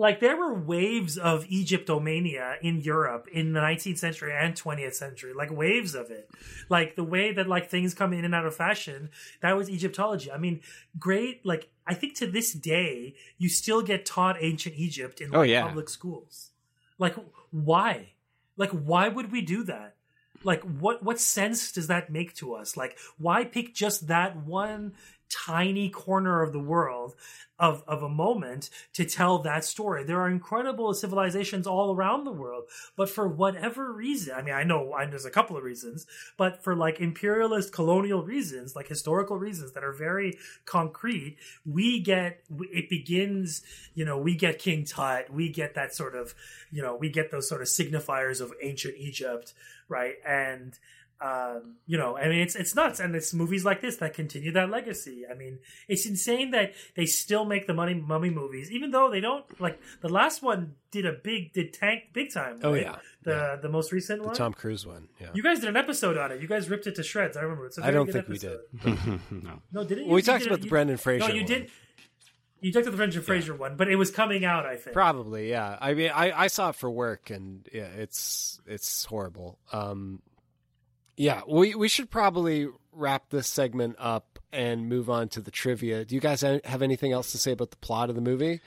S8: like there were waves of Egyptomania in Europe in the 19th century and 20th century, like waves of it. Like the way that like things come in and out of fashion, that was Egyptology. I mean, great. Like I think to this day, you still get taught ancient Egypt in oh, like,
S10: Oh, yeah.
S8: public schools. Like why? Like why would we do that? Like what what sense does that make to us? Like why pick just that one tiny corner of the world of of a moment to tell that story. There are incredible civilizations all around the world, but for whatever reason, I mean, I know I, there's a couple of reasons, but for like imperialist colonial reasons, like historical reasons that are very concrete, we get it begins. You know, we get King Tut, we get that sort of, you know, we get those sort of signifiers of ancient Egypt, right? And um, you know, I mean, it's it's nuts, and it's movies like this that continue that legacy. I mean, it's insane that they still make the money mummy movies, even though they don't like the last one did a big did tank big time.
S9: Oh yeah,
S8: the the most recent
S9: the
S8: one,
S9: Tom Cruise one. Yeah,
S8: You guys did an episode on it. You guys ripped it to shreds. I remember. It's a
S9: I don't
S8: good
S9: think we did.
S10: no.
S8: No, didn't?
S9: Well, we
S8: You
S9: talked
S8: did
S9: about
S8: it-
S9: the
S8: you-
S9: Brendan Fraser
S8: No, you
S9: one.
S8: did. You talked about the Brendan Fraser one, but it was coming out. I think.
S9: Probably, yeah. I mean, I, I saw it for work, and yeah, it's it's horrible. Um, yeah, we we should probably wrap this segment up and move on to the trivia. Do you guys have anything else to say about the plot of the movie?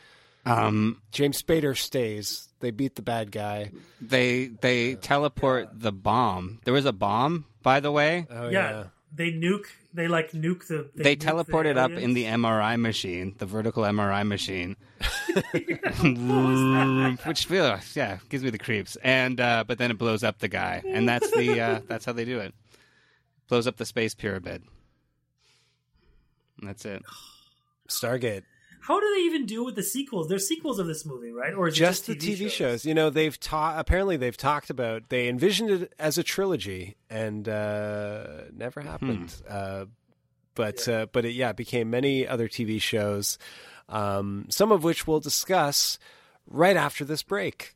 S10: Um,
S9: James Spader stays. They beat the bad guy.
S10: they they teleport the bomb. There was a bomb, by the way.
S9: Oh
S8: yeah,
S9: yeah.
S8: they nuke. They like nuke the.
S10: They,
S8: nuke the
S10: teleport it up in the MRI machine, the vertical MRI machine, which feels yeah gives me the creeps. And uh, but then it blows up the guy, and that's the uh, that's how they do it. Blows up the space pyramid. And that's it.
S9: Stargate.
S8: How do they even do with the sequels? There's sequels of this movie, right? Or is it
S9: Just
S8: just,
S9: the TV shows. You know, they've taught. Apparently, they've talked about. They envisioned it as a trilogy, and uh, never happened. Uh, but uh, but it, yeah, it became many other TV shows. Um, some of which we'll discuss right after this break.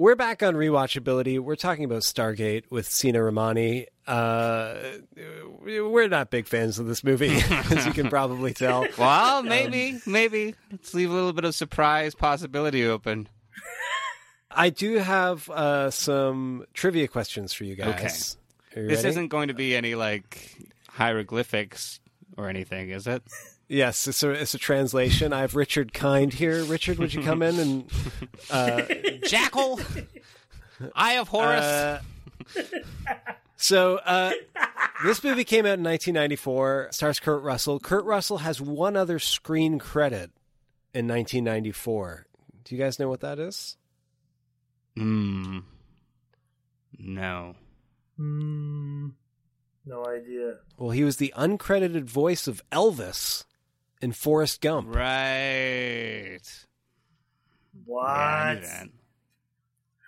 S9: We're back on rewatchability. We're talking about Stargate with Sina Rahmani. Uh, we're not big fans of this movie, as you can probably tell.
S10: Well, maybe, maybe let's leave a little bit of surprise possibility open.
S9: I do have uh, some trivia questions for you guys. Are you
S10: This isn't going to be any like hieroglyphics or anything, is it?
S9: Yes, it's a, it's a translation. I have Richard Kind here. Richard, would you come in and uh,
S10: Jackal, I have Horus.
S9: Uh, so uh, this movie came out in 1994. Stars Kurt Russell. Kurt Russell has one other screen credit in 1994. Do you guys know what that is?
S10: Hmm. No.
S8: Mm, no idea.
S9: Well, he was the uncredited voice of Elvis in Forrest Gump.
S10: Right.
S8: What?
S10: Yeah, I knew that.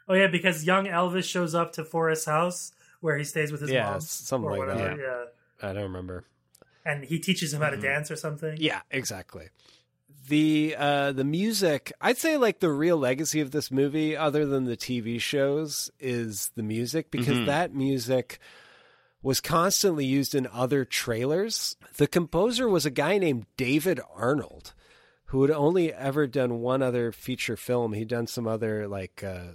S8: Oh yeah, because young Elvis shows up to Forrest's house where he stays with his
S9: Yeah,
S8: mom,
S9: something
S8: or
S9: like that.
S8: whatever. Yeah.
S9: I don't remember.
S8: and he teaches him how to
S10: Mm-hmm.
S8: dance or something.
S9: Yeah, exactly. The uh the music, I'd say like the real legacy of this movie other than the TV shows is the music because
S10: Mhm.
S9: that music was constantly used in other trailers. The composer was a guy named David Arnold who had only ever done one other feature film. He'd done some other like uh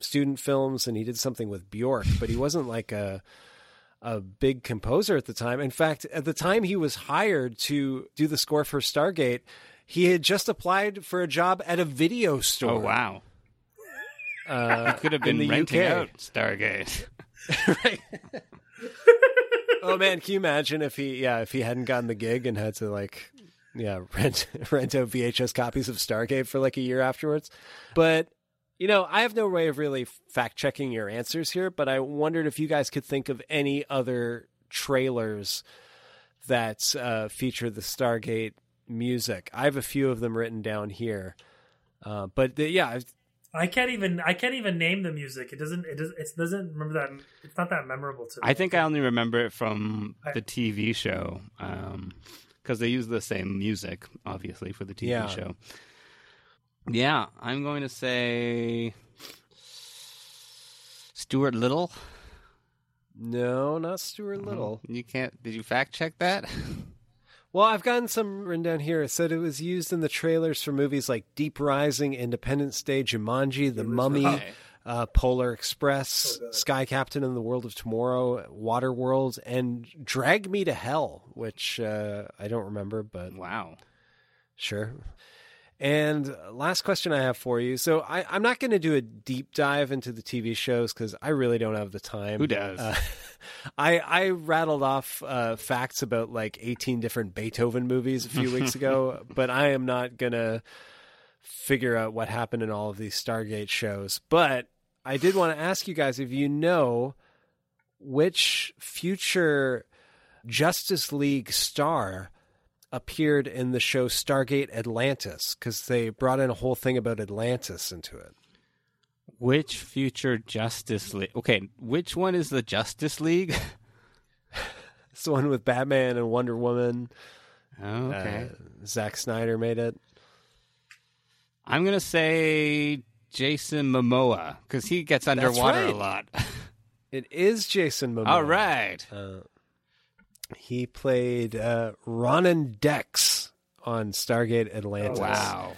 S9: student films and he did something with Bjork, but he wasn't like a a big composer at the time. In fact, at the time he was hired to do the score for Stargate, he had just applied for a job at a video store.
S10: Oh wow.
S9: Uh,
S10: Could have been renting
S9: UK.
S10: out Stargate.
S9: right. oh man, can you imagine if he yeah, if he hadn't gotten the gig and had to like yeah, rent rent out VHS copies of Stargate for like a year afterwards. But you know, I have no way of really fact checking your answers here, but I wondered if you guys could think of any other trailers that uh, feature the Stargate music. I have a few of them written down here, uh, but the, yeah,
S8: I can't even I can't even name the music. It doesn't it doesn't it doesn't remember that it's not that memorable to me.
S10: I think I only remember it from the TV show Um because they use the same music, obviously, for the TV
S9: Yeah.
S10: show. Yeah, I'm going to say Stuart Little.
S9: no, not Stuart Little.
S10: You can't. Did you fact check that?
S9: Well, I've gotten some written down here. It said it was used in the trailers for movies like Deep Rising, Independence Day, Jumanji, The Mummy, uh, Polar Express, Sky Captain and the World of Tomorrow, Waterworld, and Drag Me to Hell, which uh, I don't remember, but
S10: wow.
S9: sure. And last question I have for you. So I, I'm not going to do a deep dive into the TV shows because I really don't have the time.
S10: Who does?
S9: Uh, I I rattled off uh, facts about like 18 different Beethoven movies a few weeks ago, but I am not gonna figure out what happened in all of these Stargate shows. But I did want to ask you guys if you know which future Justice League star appeared in the show Stargate Atlantis because they brought in a whole thing about Atlantis into it.
S10: Which future Justice League? Okay, which one is the Justice League?
S9: It's the one with Batman and Wonder Woman.
S10: Oh, okay.
S9: Uh, Zack Snyder made it.
S10: I'm gonna say Jason Momoa because he gets underwater
S9: right.
S10: a lot.
S9: It is Jason Momoa.
S10: All right.
S9: Uh, he played uh, Ronon Dex on Stargate Atlantis.
S10: wow.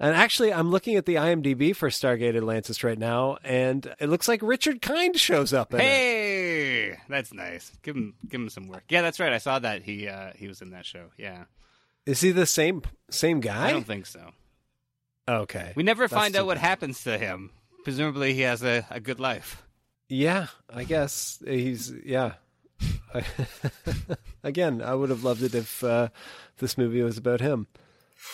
S9: And actually, I'm looking at the IMDb for Stargate Atlantis right now, and it looks like Richard Kind shows up in it.
S10: Hey, that's nice. Give him give him some work. Yeah, that's right. I saw that he uh, he was in that show. Yeah,
S9: Is he the same same guy?
S10: I don't think so.
S9: Okay.
S10: We never
S9: That's
S10: find out what
S9: bad.
S10: happens to him. Presumably, he has a, a good life.
S9: Yeah, I guess he's yeah. I- Again, I would have loved it if uh, this movie was about him.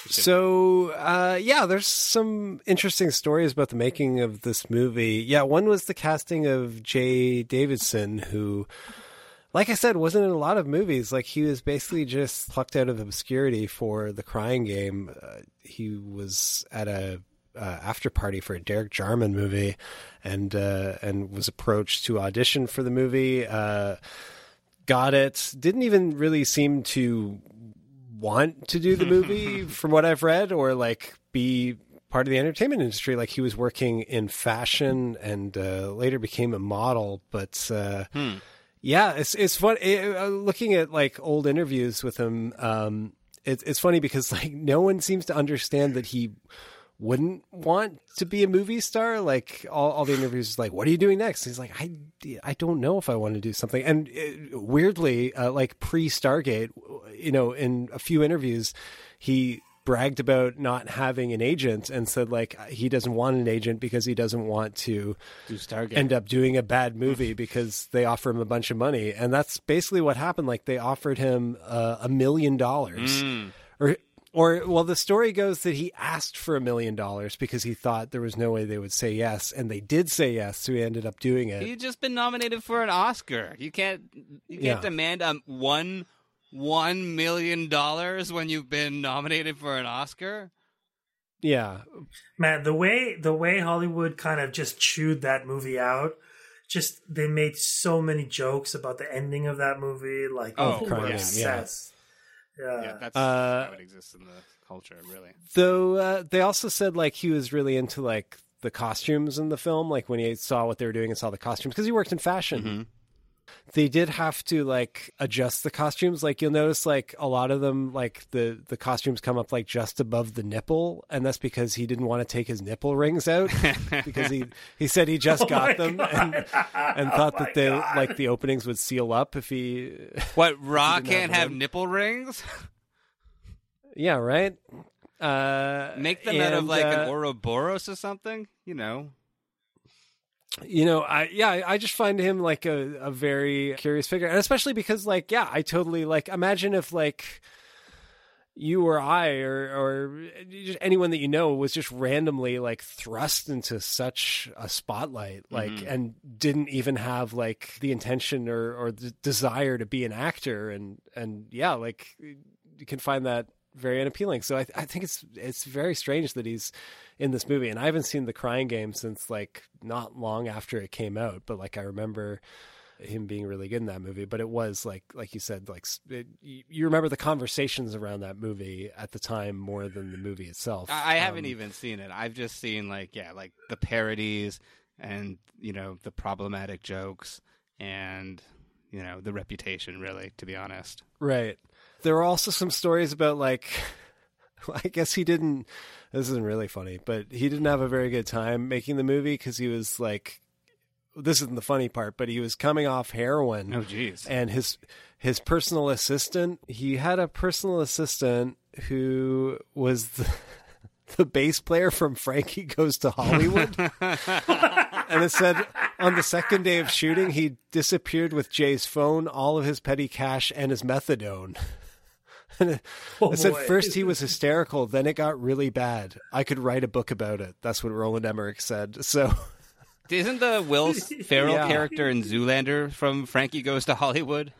S9: So uh, yeah, there's some interesting stories about the making of this movie. Yeah, one was the casting of Jaye Davidson, who, like I said, wasn't in a lot of movies. Like he was basically just plucked out of obscurity for The Crying Game. Uh, he was at a uh, after party for a Derek Jarman movie, and uh, and was approached to audition for the movie. Got it. Didn't even really seem to want to do the movie, from what I've read, or like be part of the entertainment industry. Like he was working in fashion and uh, later became a model, but. Uh, yeah, it's it's fun. eh, uh, looking at like old interviews with him, um, it's it's funny because like no one seems to understand that he wouldn't want to be a movie star. Like all, all the interviews, is like, "What are you doing next?" He's like, "I I don't know if I want to do something." And uh, weirdly, uh, like pre Stargate, you know, in a few interviews, he bragged about not having an agent and said like he doesn't want an agent because he doesn't want to
S10: Do Stargate.
S9: end up doing a bad movie because they offer him a bunch of money and that's basically what happened like they offered him uh, a million dollars
S10: Mm.
S9: or or well the story goes that he asked for a million dollars because he thought there was no way they would say yes and they did say yes so he ended up doing it
S10: He's just been nominated for an Oscar. You can't you can't
S9: Yeah.
S10: demand um one one million dollars when you've been nominated for an Oscar.
S9: yeah
S8: Man, the way the way Hollywood kind of just chewed that movie out, just they made so many jokes about the ending of that movie. Like,
S10: Oh,
S8: people
S9: Crying yeah.
S8: Obsessed. Yeah.
S10: Yeah, that's
S9: Uh,
S10: how it exists in the culture, really.
S9: Though uh, they also said like he was really into like the costumes in the film, like when he saw what they were doing and saw the costumes because he worked in fashion. They did have to like adjust the costumes. Like you'll notice, like a lot of them, like the the costumes come up like just above the nipple, and that's because he didn't want to take his nipple rings out because he he said he just
S8: Oh
S9: got them and and
S8: Oh
S9: thought that they
S8: God.
S9: like the openings would seal up if he.
S10: What
S9: Ra
S10: can't
S9: have
S10: have nipple rings?
S9: yeah, right. Uh,
S10: Make them out of
S9: and,
S10: like
S9: uh,
S10: an Ouroboros or something. You know.
S9: You know i yeah I- just find him like a, a very curious figure and especially because like yeah i totally like imagine if like you or i or or just anyone that you know was just randomly like thrust into such a spotlight like
S10: Mhm.
S9: and didn't even have like the intention or or the desire to be an actor and and yeah like you can find that very unappealing so i i think it's it's very strange that he's in this movie and i haven't seen the crying game since like not long after it came out but like i remember him being really good in that movie but it was like like you said like it, you you remember the conversations around that movie at the time more than the movie itself
S10: I, I haven't
S9: Um,
S10: even seen it. I've just seen like yeah, like the parodies and you know the problematic jokes and you know the reputation. Really, to be honest.
S9: Right. There were also some stories about like I guess he didn't this isn't really funny, but he didn't have a very good time making the movie cuz he was like this isn't the funny part, but he was coming off heroin.
S10: Oh, jeez.
S9: And his his personal assistant, he had a personal assistant who was the the bass player from Frankie Goes to Hollywood. and it said on the second day of shooting, he disappeared with Jaye's phone, all of his petty cash, and his methadone. And it,
S8: Oh,
S9: it said
S8: boy.
S9: first he was hysterical, then it got really bad. I could write a book about it. That's what Roland Emmerich said. So
S10: Isn't the Will Ferrell
S9: Yeah.
S10: character in Zoolander from Frankie Goes to Hollywood?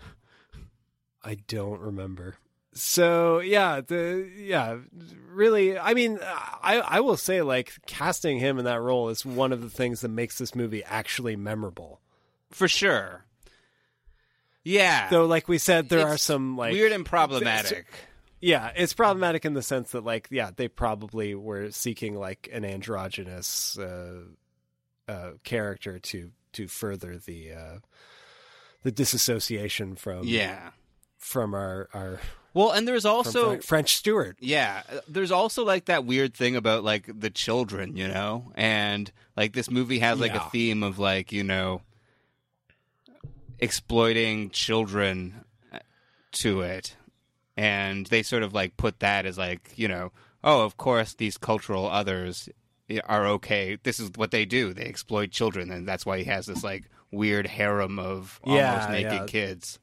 S9: I don't remember. So yeah, the yeah, really. I mean, I I will say like casting him in that role is one of the things that makes this movie actually memorable.
S10: For sure. Yeah.
S9: Though, like we said, there are some like
S10: weird and problematic.
S9: Yeah, it's problematic in the sense that like yeah, they probably were seeking like an androgynous uh, uh, character to to further the uh, the disassociation from
S10: Yeah.
S9: from our our
S10: Well, and there's also
S9: Fre- French Stewart.
S10: Yeah, there's also like that weird thing about like the children, you know, and like this movie has like
S9: Yeah.
S10: a theme of like you know exploiting children uh, to it, and they sort of like put that as like you know, oh, of course these cultural others are okay. This is what they do. They exploit children, and that's why he has this like weird harem of almost
S9: Yeah,
S10: naked
S9: yeah.
S10: kids.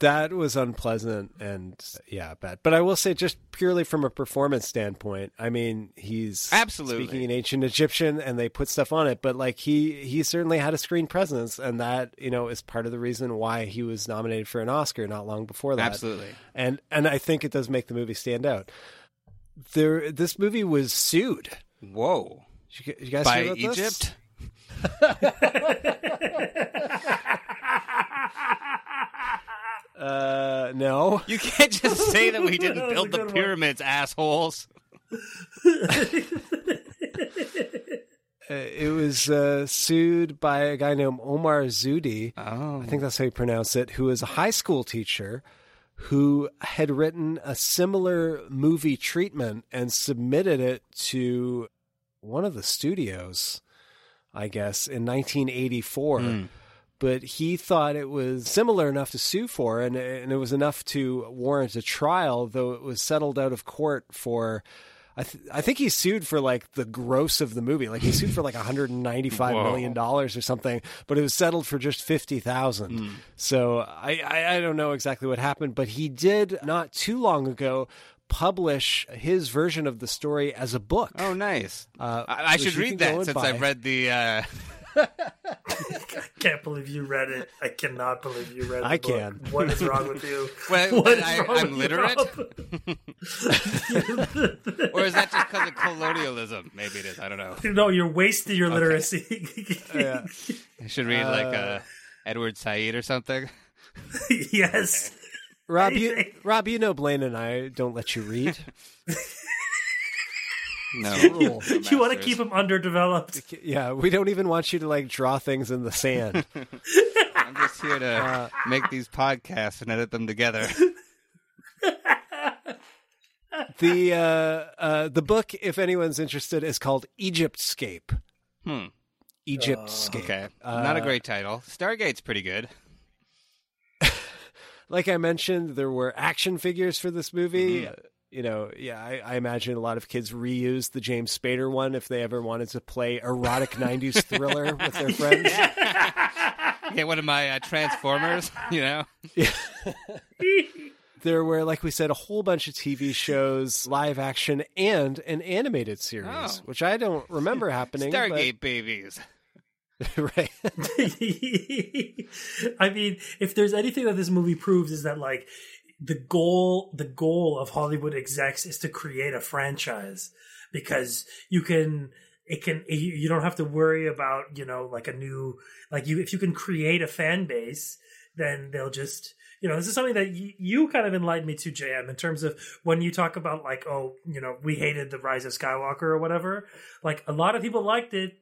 S9: That was unpleasant and yeah, bad. But I will say, just purely from a performance standpoint, I mean, he's
S10: Absolutely.
S9: speaking in ancient Egyptian, and they put stuff on it. But like he, he certainly had a screen presence, and that you know is part of the reason why he was nominated for an Oscar not long before that.
S10: Absolutely.
S9: and and I think it does make the movie stand out. There, this movie was sued.
S10: Whoa!
S9: You, you guys
S10: By
S9: hear about this?
S10: Egypt?
S9: Uh, no.
S10: You can't just say that we didn't
S8: That was
S10: build
S8: a
S10: the
S8: good one.
S10: pyramids, assholes.
S9: Uh, it was uh, sued by a guy named Omar Zuhdi.
S10: Oh.
S9: I think that's how you pronounce it. Who is a high school teacher who had written a similar movie treatment and submitted it to one of the studios, I guess, in 1984. But he thought it was similar enough to sue for, and, and it was enough to warrant a trial, though it was settled out of court for. I, th- I think he sued for like the gross of the movie. Like he sued for like 195
S10: Whoa.
S9: million dollars or something, but it was settled for just 50,000. So I, I I don't know exactly what happened, but he did not too long ago publish his version of the story as a book.
S10: Oh, nice.
S9: Uh,
S10: I, I should read that since. I've read the. Uh...
S8: can't believe you read it. I cannot believe you read. The
S9: I
S8: book.
S9: can.
S8: What is wrong with you?
S10: Well,
S8: What
S10: but
S8: is
S10: I,
S8: wrong
S10: I'm
S8: with
S10: literate,
S8: Rob?
S10: or is that just because of colonialism? Maybe it is. I don't know.
S8: no, you're wasting your literacy.
S9: Yeah.
S10: I should read like
S9: Uh,
S10: uh, Edward Said or something.
S8: yes.
S9: Rob, you, Rob, you know Blaine and I don't let you read.
S10: No,
S9: Rule.
S8: You want to keep them underdeveloped.
S9: Yeah, we don't even want you to like draw things in the sand.
S10: I'm just here to
S9: Uh,
S10: make these podcasts and edit them together.
S9: the uh, uh, the book, if anyone's interested, is called Egyptscape.
S10: Hmm.
S9: Egyptscape.
S10: Okay, not a
S9: Uh,
S10: great title. Stargate's pretty good.
S9: Like I mentioned, there were action figures for this movie.
S10: Mm-hmm.
S9: You know, yeah, I, I imagine a lot of kids reused the James Spader one if they ever wanted to play erotic '90s thriller with their friends.
S10: Get one of my uh, Transformers, you know?
S9: There were, like we said, a whole bunch of TV shows, live action, and an animated series,
S10: Oh.
S9: which I don't remember happening. but-
S10: Stargate babies.
S9: right?
S8: I mean, if there's anything that this movie proves is that like the goal the goal of Hollywood execs is to create a franchise because you can it can you don't have to worry about, you know, like a new like you if you can create a fan base, then they'll just you know, this is something that you, you kind of enlightened me to, JM, in terms of when you talk about like, oh, you know, we hated the Rise of Skywalker or whatever. Like a lot of people liked it,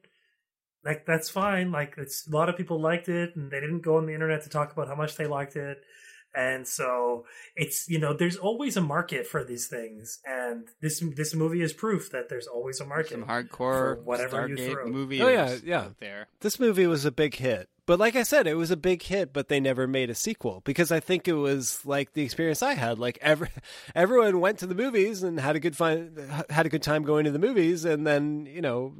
S8: like that's fine. Like it's a lot of people liked it, and they didn't go on the internet to talk about how much they liked it. And so it's you know there's always a market for these things, and this this movie is proof that there's always a market.
S10: Some hardcore
S8: for whatever you
S10: Stargate
S8: throw.
S10: movie.
S9: Oh yeah, yeah.
S10: out there.
S9: This movie was a big hit. But like I said, it was a big hit, but they never made a sequel because I think it was like the experience I had. Like every everyone went to the movies and had a good fun, had a good time going to the movies, and then you know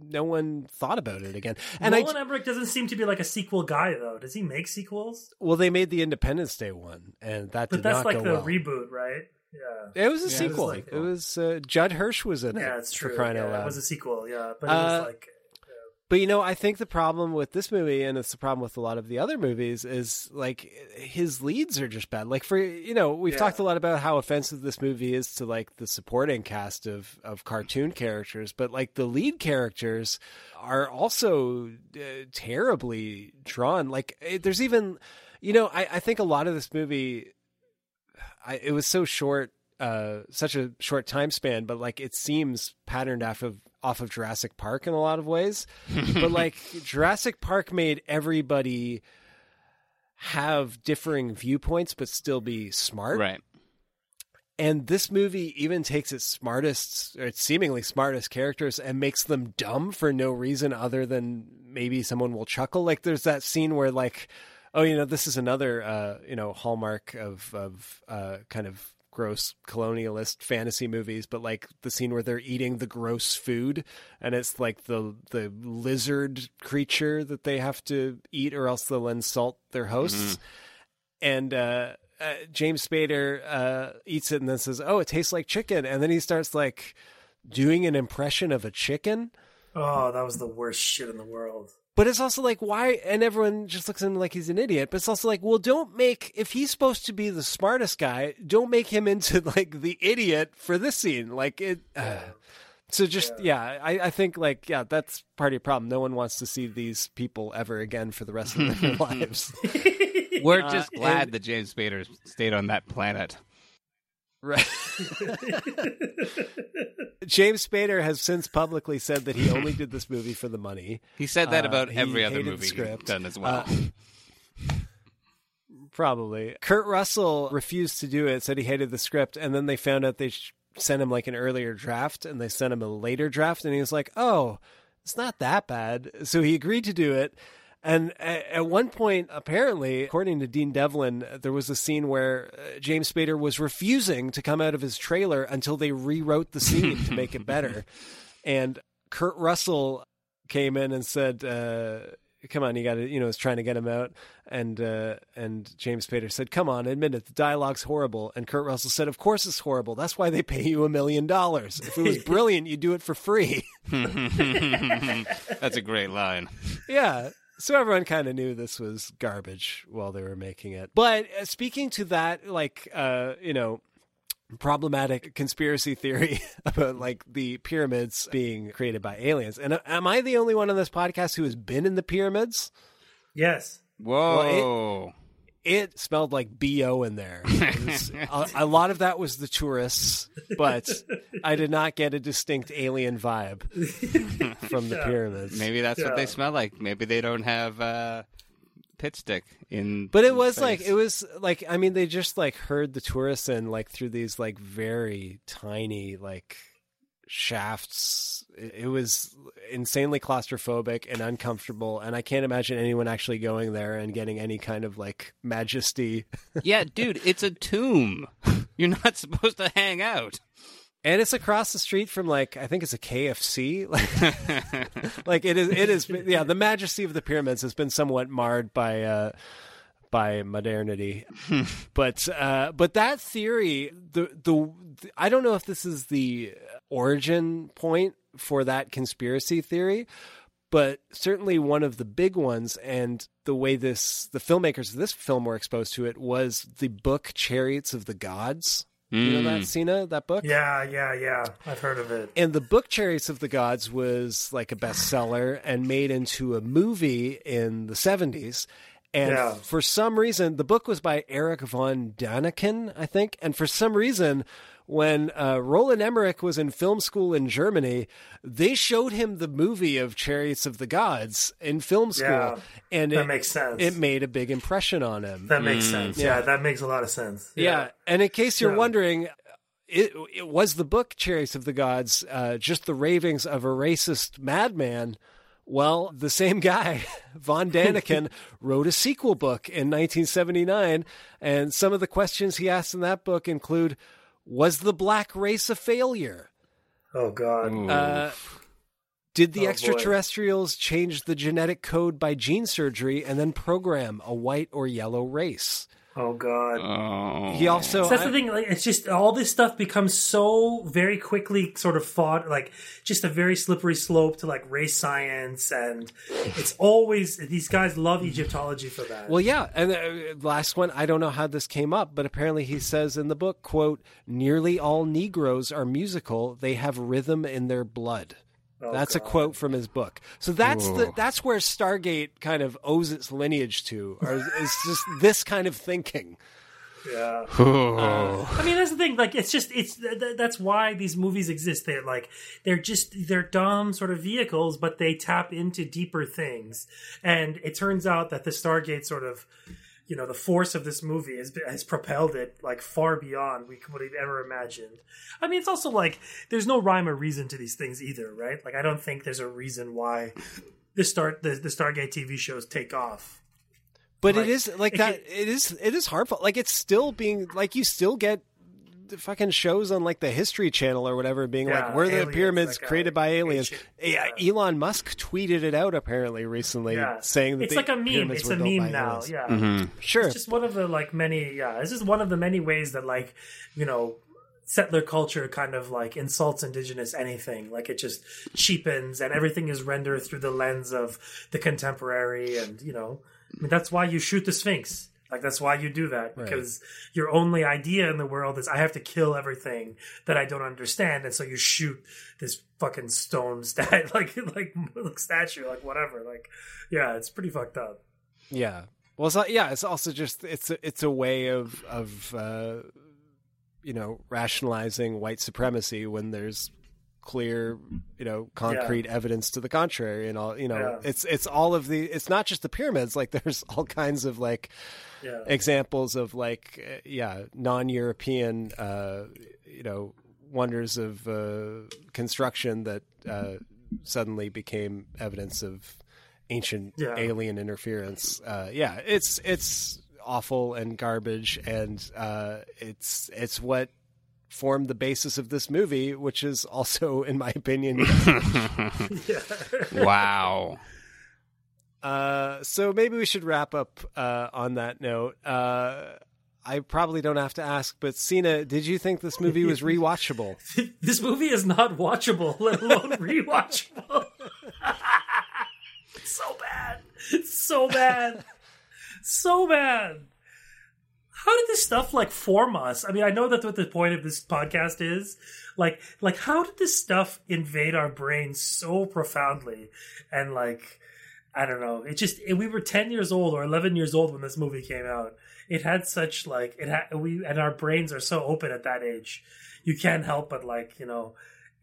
S9: no one thought about it again. And
S8: Nolan
S9: I
S8: Emmerich doesn't seem to be like a sequel guy though. Does he make sequels?
S9: well, they made the Independence Day one, and that
S8: But
S9: did
S8: that's
S9: not
S8: like
S9: go
S8: the
S9: well.
S8: reboot, right? Yeah.
S9: it was a
S8: Yeah, it was
S9: sequel.
S8: like-
S9: it was uh, Judd Hirsch was in it.
S8: Yeah, it's
S9: for
S8: true.
S9: crying
S8: yeah,
S9: out loud.
S8: It was a sequel, yeah, but it
S9: Uh,
S8: was like
S9: But you know, I think the problem with this movie, and it's the problem with a lot of the other movies, is like his leads are just bad. Like for you know, we've
S8: Yeah.
S9: talked a lot about how offensive this movie is to like the supporting cast of of cartoon characters, but like the lead characters are also uh, terribly drawn. Like it, there's even, you know, I, I think a lot of this movie, I, it was so short uh such a short time span but like it seems patterned off of off of Jurassic Park in a lot of ways. But like Jurassic Park made everybody have differing viewpoints but still be smart.
S10: Right.
S9: and this movie even takes its smartest or its seemingly smartest characters and makes them dumb for no reason other than maybe someone will chuckle. Like there's that scene where like oh you know this is another uh you know hallmark of of uh kind of gross colonialist fantasy movies but like the scene where they're eating the gross food and it's like the the lizard creature that they have to eat or else they'll insult their hosts and uh, uh, James Spader uh, eats it and then says, "Oh, it tastes like chicken," and then he starts like doing an impression of a chicken.
S8: oh, that was the worst shit in the world.
S9: But it's also like why, and everyone just looks at him like he's an idiot. But it's also like, well, don't make if he's supposed to be the smartest guy, don't make him into like the idiot for this scene. Like it. Uh, so just yeah, I, I think like yeah, that's part of your problem. No one wants to see these people ever again for the rest of their lives.
S10: We're
S9: Uh,
S10: just glad
S9: and-
S10: that James Spader stayed on that planet.
S9: Right. James Spader has since publicly said that he only did this movie for the money.
S10: He said that
S9: Uh,
S10: about
S9: he
S10: every other movie he's
S9: script.
S10: done as well.
S9: Uh, probably. Kurt Russell refused to do it, said he hated the script, and then they found out they sh- sent him like an earlier draft, and they sent him a later draft, and he was like, "Oh, it's not that bad." So he agreed to do it. And at one point, apparently, according to Dean Devlin, there was a scene where uh, James Spader was refusing to come out of his trailer until they rewrote the scene to make it better. And Kurt Russell came in and said, uh, "Come on, you got to," you know, was trying to get him out. And uh, and James Spader said, "Come on, admit it. The dialogue's horrible." And Kurt Russell said, "Of course it's horrible. That's why they pay you a million dollars. If it was brilliant, you'd do it for free."
S10: That's a great line.
S9: yeah. So everyone kind of knew this was garbage while they were making it. But uh, speaking to that, like, uh, you know, problematic conspiracy theory about like the pyramids being created by aliens. And uh, am I the only one on this podcast who has been in the pyramids?
S8: Yes.
S10: Whoa.
S9: It smelled like BO in there. Was- a, a lot of that was the tourists, but I did not get a distinct alien vibe from the pyramids.
S10: Maybe that's what they smell like. Maybe they don't have uh, pit stick in.
S9: But it
S10: in
S9: was like it was like I mean they just like heard the tourists in like through these like very tiny like shafts. It, was insanely claustrophobic and uncomfortable, and I can't imagine anyone actually going there and getting any kind of like majesty.
S10: yeah, dude, it's a tomb. You're not supposed to hang out.
S9: And it's across the street from like I think it's a KFC. Like, like it is. It is. Yeah, the majesty of the pyramids has been somewhat marred by uh, by modernity. but uh, but that theory, the the I don't know if this is the origin point for that conspiracy theory. But certainly one of the big ones, and the way this the filmmakers of this film were exposed to it was the book "Chariots of the Gods." You know that, Sina? That book?
S8: Yeah, yeah, yeah. I've heard of it.
S9: And the book Chariots of the Gods was like a bestseller and made into a movie in the 70s. And
S8: Yeah.
S9: for some reason, the book was by Erich von Däniken, I think. And for some reason, when uh, Roland Emmerich was in film school in Germany, they showed him the movie of Chariots of the Gods in film school,
S8: Yeah,
S9: and
S8: that
S9: it
S8: makes sense.
S9: It made a big impression on him.
S8: That makes sense. Yeah. that makes a lot of sense.
S9: Yeah. And in case you're
S8: Yeah.
S9: wondering, it, it was the book Chariots of the Gods uh, just the ravings of a racist madman. Well, the same guy, Von Däniken, wrote a sequel book in 1979, and some of the questions he asked in that book include: Was the black race a failure?
S8: Oh God.
S9: Uh, did the
S8: Oh, boy.
S9: extraterrestrials change the genetic code by gene surgery and then program a white or yellow race?
S8: Oh God.
S9: He also
S8: So that's the thing. Like, it's just all this stuff becomes so very quickly sort of fought, like just a very slippery slope to like race science, and it's always these guys love Egyptology for that.
S9: Well, yeah, and uh, last one, I don't know how this came up, but apparently he says in the book, "quote Nearly all Negroes are musical; they have rhythm in their blood."
S8: Oh,
S9: that's a quote from his book. So that's the that's where Stargate kind of owes its lineage to, or is just this kind of thinking.
S8: Yeah.
S9: Oh.
S8: I mean, that's the thing. Like, it's just it's th- th- that's why these movies exist. They're like they're just they're dumb sort of vehicles, but they tap into deeper things. And it turns out that the Stargate sort of you know the force of this movie has has propelled it like far beyond we could have ever imagined. I mean, it's also like there's no rhyme or reason to these things either, right? Like, I don't think there's a reason why the start the, the Stargate TV shows take off.
S9: But
S8: Like,
S9: it is like
S8: it
S9: that. it is it is harmful. Like it's still being like you still get fucking shows on like the History Channel or whatever being
S8: Yeah,
S9: like, "Were the
S8: aliens,
S9: pyramids
S8: like, uh,
S9: created by aliens?" Yeah, Elon Musk tweeted it out apparently recently,
S8: Yeah.
S9: saying that
S8: it's
S9: the
S8: like a meme. It's a meme now.
S9: aliens.
S8: Yeah,
S9: Mhm. Sure.
S8: It's just one of the like many. Yeah, this is one of the many ways that like you know settler culture kind of like insults indigenous anything. Like it just cheapens and everything is rendered through the lens of the contemporary. And you know, I mean that's why you shoot the Sphinx. Like that's why you do that
S9: Right.
S8: because your only idea in the world is I have to kill everything that I don't understand, and so you shoot this fucking stone stat like like like statue like whatever like yeah it's pretty fucked up.
S9: Yeah. Well, it's not, yeah. It's also just it's a, it's a way of of uh, you know rationalizing white supremacy when there's clear you know concrete evidence to the contrary and all you know
S8: Yeah.
S9: it's it's all of the it's not just the pyramids like there's all kinds of like
S8: Yeah.
S9: examples of like uh, yeah non-european uh you know wonders of uh construction that uh suddenly became evidence of ancient
S8: Yeah.
S9: alien interference uh yeah it's it's awful and garbage and uh it's it's what formed the basis of this movie which is also in my opinion
S10: Wow.
S9: Uh, so maybe we should wrap up uh, on that note. Uh, I probably don't have to ask, but Sina, did you think this movie was rewatchable?
S8: this movie is not watchable, let alone rewatchable. it's so bad. It's so bad. so bad. How did this stuff like form us? I mean, I know that's what the point of this podcast is. Like, like how did this stuff invade our brains so profoundly? And like, I don't know. It just we were ten years old or eleven years old when this movie came out. It had such like it had we and our brains are so open at that age. You can't help but like you know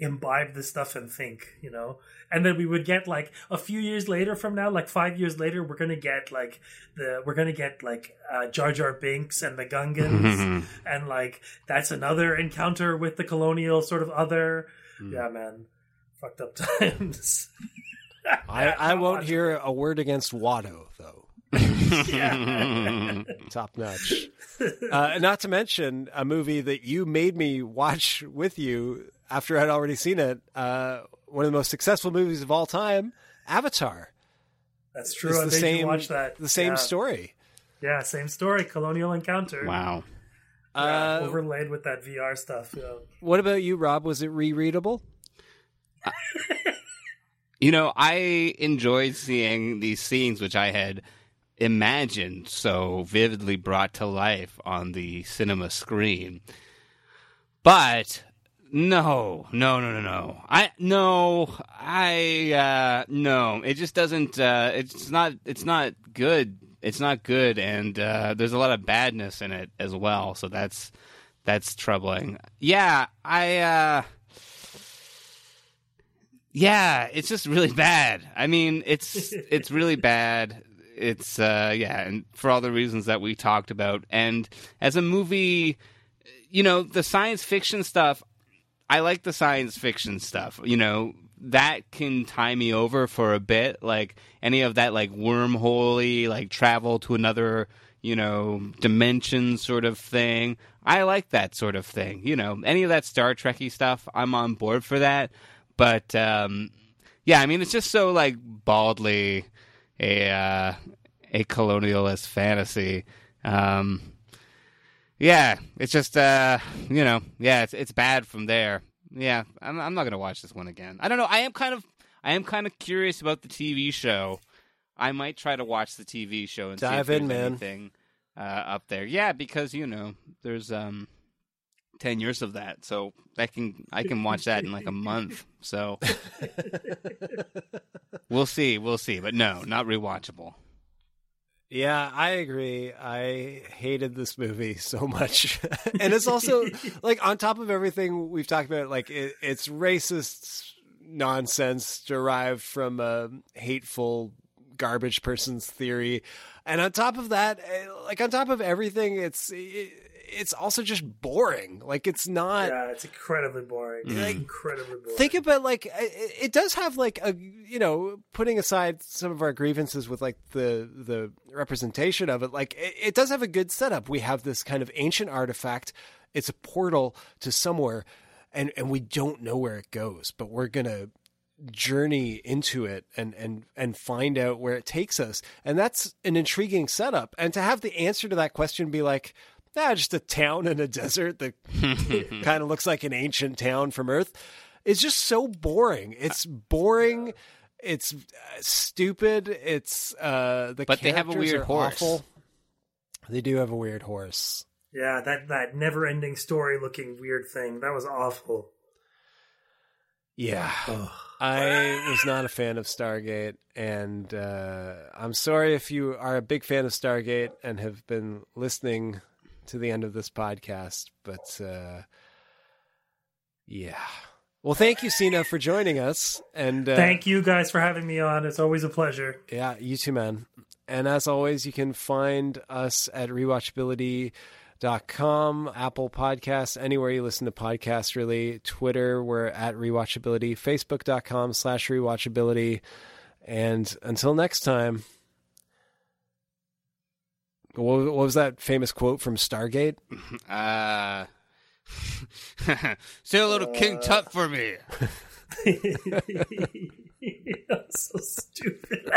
S8: imbibe this stuff and think you know. And then we would get like a few years later from now, like five years later, we're gonna get like the we're gonna get like uh, Jar Jar Binks and the Gungans, and like that's another encounter with the colonial sort of other. Yeah, man, fucked up times.
S9: I, I won't hear a word against Watto, though.
S8: Yeah.
S9: Top notch. Uh, not to mention a movie that you made me watch with you after I'd already seen it. Uh, one of the most successful movies of all time, Avatar.
S8: That's true.
S9: It's the same-
S8: you watch that.
S9: the same
S8: Yeah.
S9: story.
S8: Yeah, same story. Colonial encounter.
S10: Wow.
S8: Yeah,
S9: Uh,
S8: overlaid with that VR stuff. Yeah.
S9: What about you, Rob? Was it rereadable?
S10: You know, I enjoyed seeing these scenes which I had imagined so vividly brought to life on the cinema screen. But no, no, no, no, no. I no, I uh no. It just doesn't uh it's not it's not good it's not good, and uh, there's a lot of badness in it as well. So that's that's troubling. Yeah, I. Uh, yeah, it's just really bad. I mean, it's it's really bad. It's uh yeah, and for all the reasons that we talked about. And as a movie, you know, the science fiction stuff, I like the science fiction stuff. You know, that can tie me over for a bit. Like any of that like wormholey, like travel to another, you know, dimension sort of thing. I like that sort of thing. You know, any of that Star Trekky stuff, I'm on board for that. But um, yeah, I mean, it's just so like baldly a uh, a colonialist fantasy. Um, yeah, it's just uh, you know, yeah, it's it's bad from there. Yeah, I'm I'm not gonna watch this one again. I don't know. I am kind of I am kind of curious about the TV show. I might try to watch the TV show and
S9: Dive
S10: see if
S9: in,
S10: there's
S9: man.
S10: anything uh, up there. Yeah, because you know, there's um. 10 years of that so i can i can watch that in like a month so we'll see we'll see but no not rewatchable
S9: Yeah, I agree. I hated this movie so much. and it's also like on top of everything we've talked about, like it, it's racist nonsense derived from a hateful garbage person's theory. And on top of that, eh, like on top of everything, it's it, it's also just boring. Like it's not
S8: yeah, it's incredibly boring.
S10: Mm-hmm.
S8: Like, incredibly boring.
S9: think about like it, it does have like a you know putting aside some of our grievances with like the the representation of it like it, it does have a good setup we have this kind of ancient artifact it's a portal to somewhere and and we don't know where it goes but we're gonna journey into it and and and find out where it takes us and that's an intriguing setup and to have the answer to that question be like ah, just a town in a desert that kind of looks like an ancient town from Earth. It's just so boring. It's boring. It's uh, stupid. It's uh, the
S10: But they have a weird horse.
S9: awful. They do have a weird horse.
S8: Yeah, that that never ending story looking weird thing. That was awful.
S9: Yeah. I was not a fan of Stargate, and uh, I'm sorry if you are a big fan of Stargate and have been listening to the end of this podcast, but uh, yeah. Well, thank you, Sina, for joining us. And uh,
S8: Thank you guys for having me on. It's always a pleasure.
S9: Yeah, you too, man. And as always, you can find us at rewatchability.com, Apple Podcasts, anywhere you listen to podcasts, really. Twitter, we're at rewatchability, facebook.com slash rewatchability. And until next time, what, was that famous quote from Stargate?
S10: Uh, say a little uh, King Tut for me.
S8: so stupid.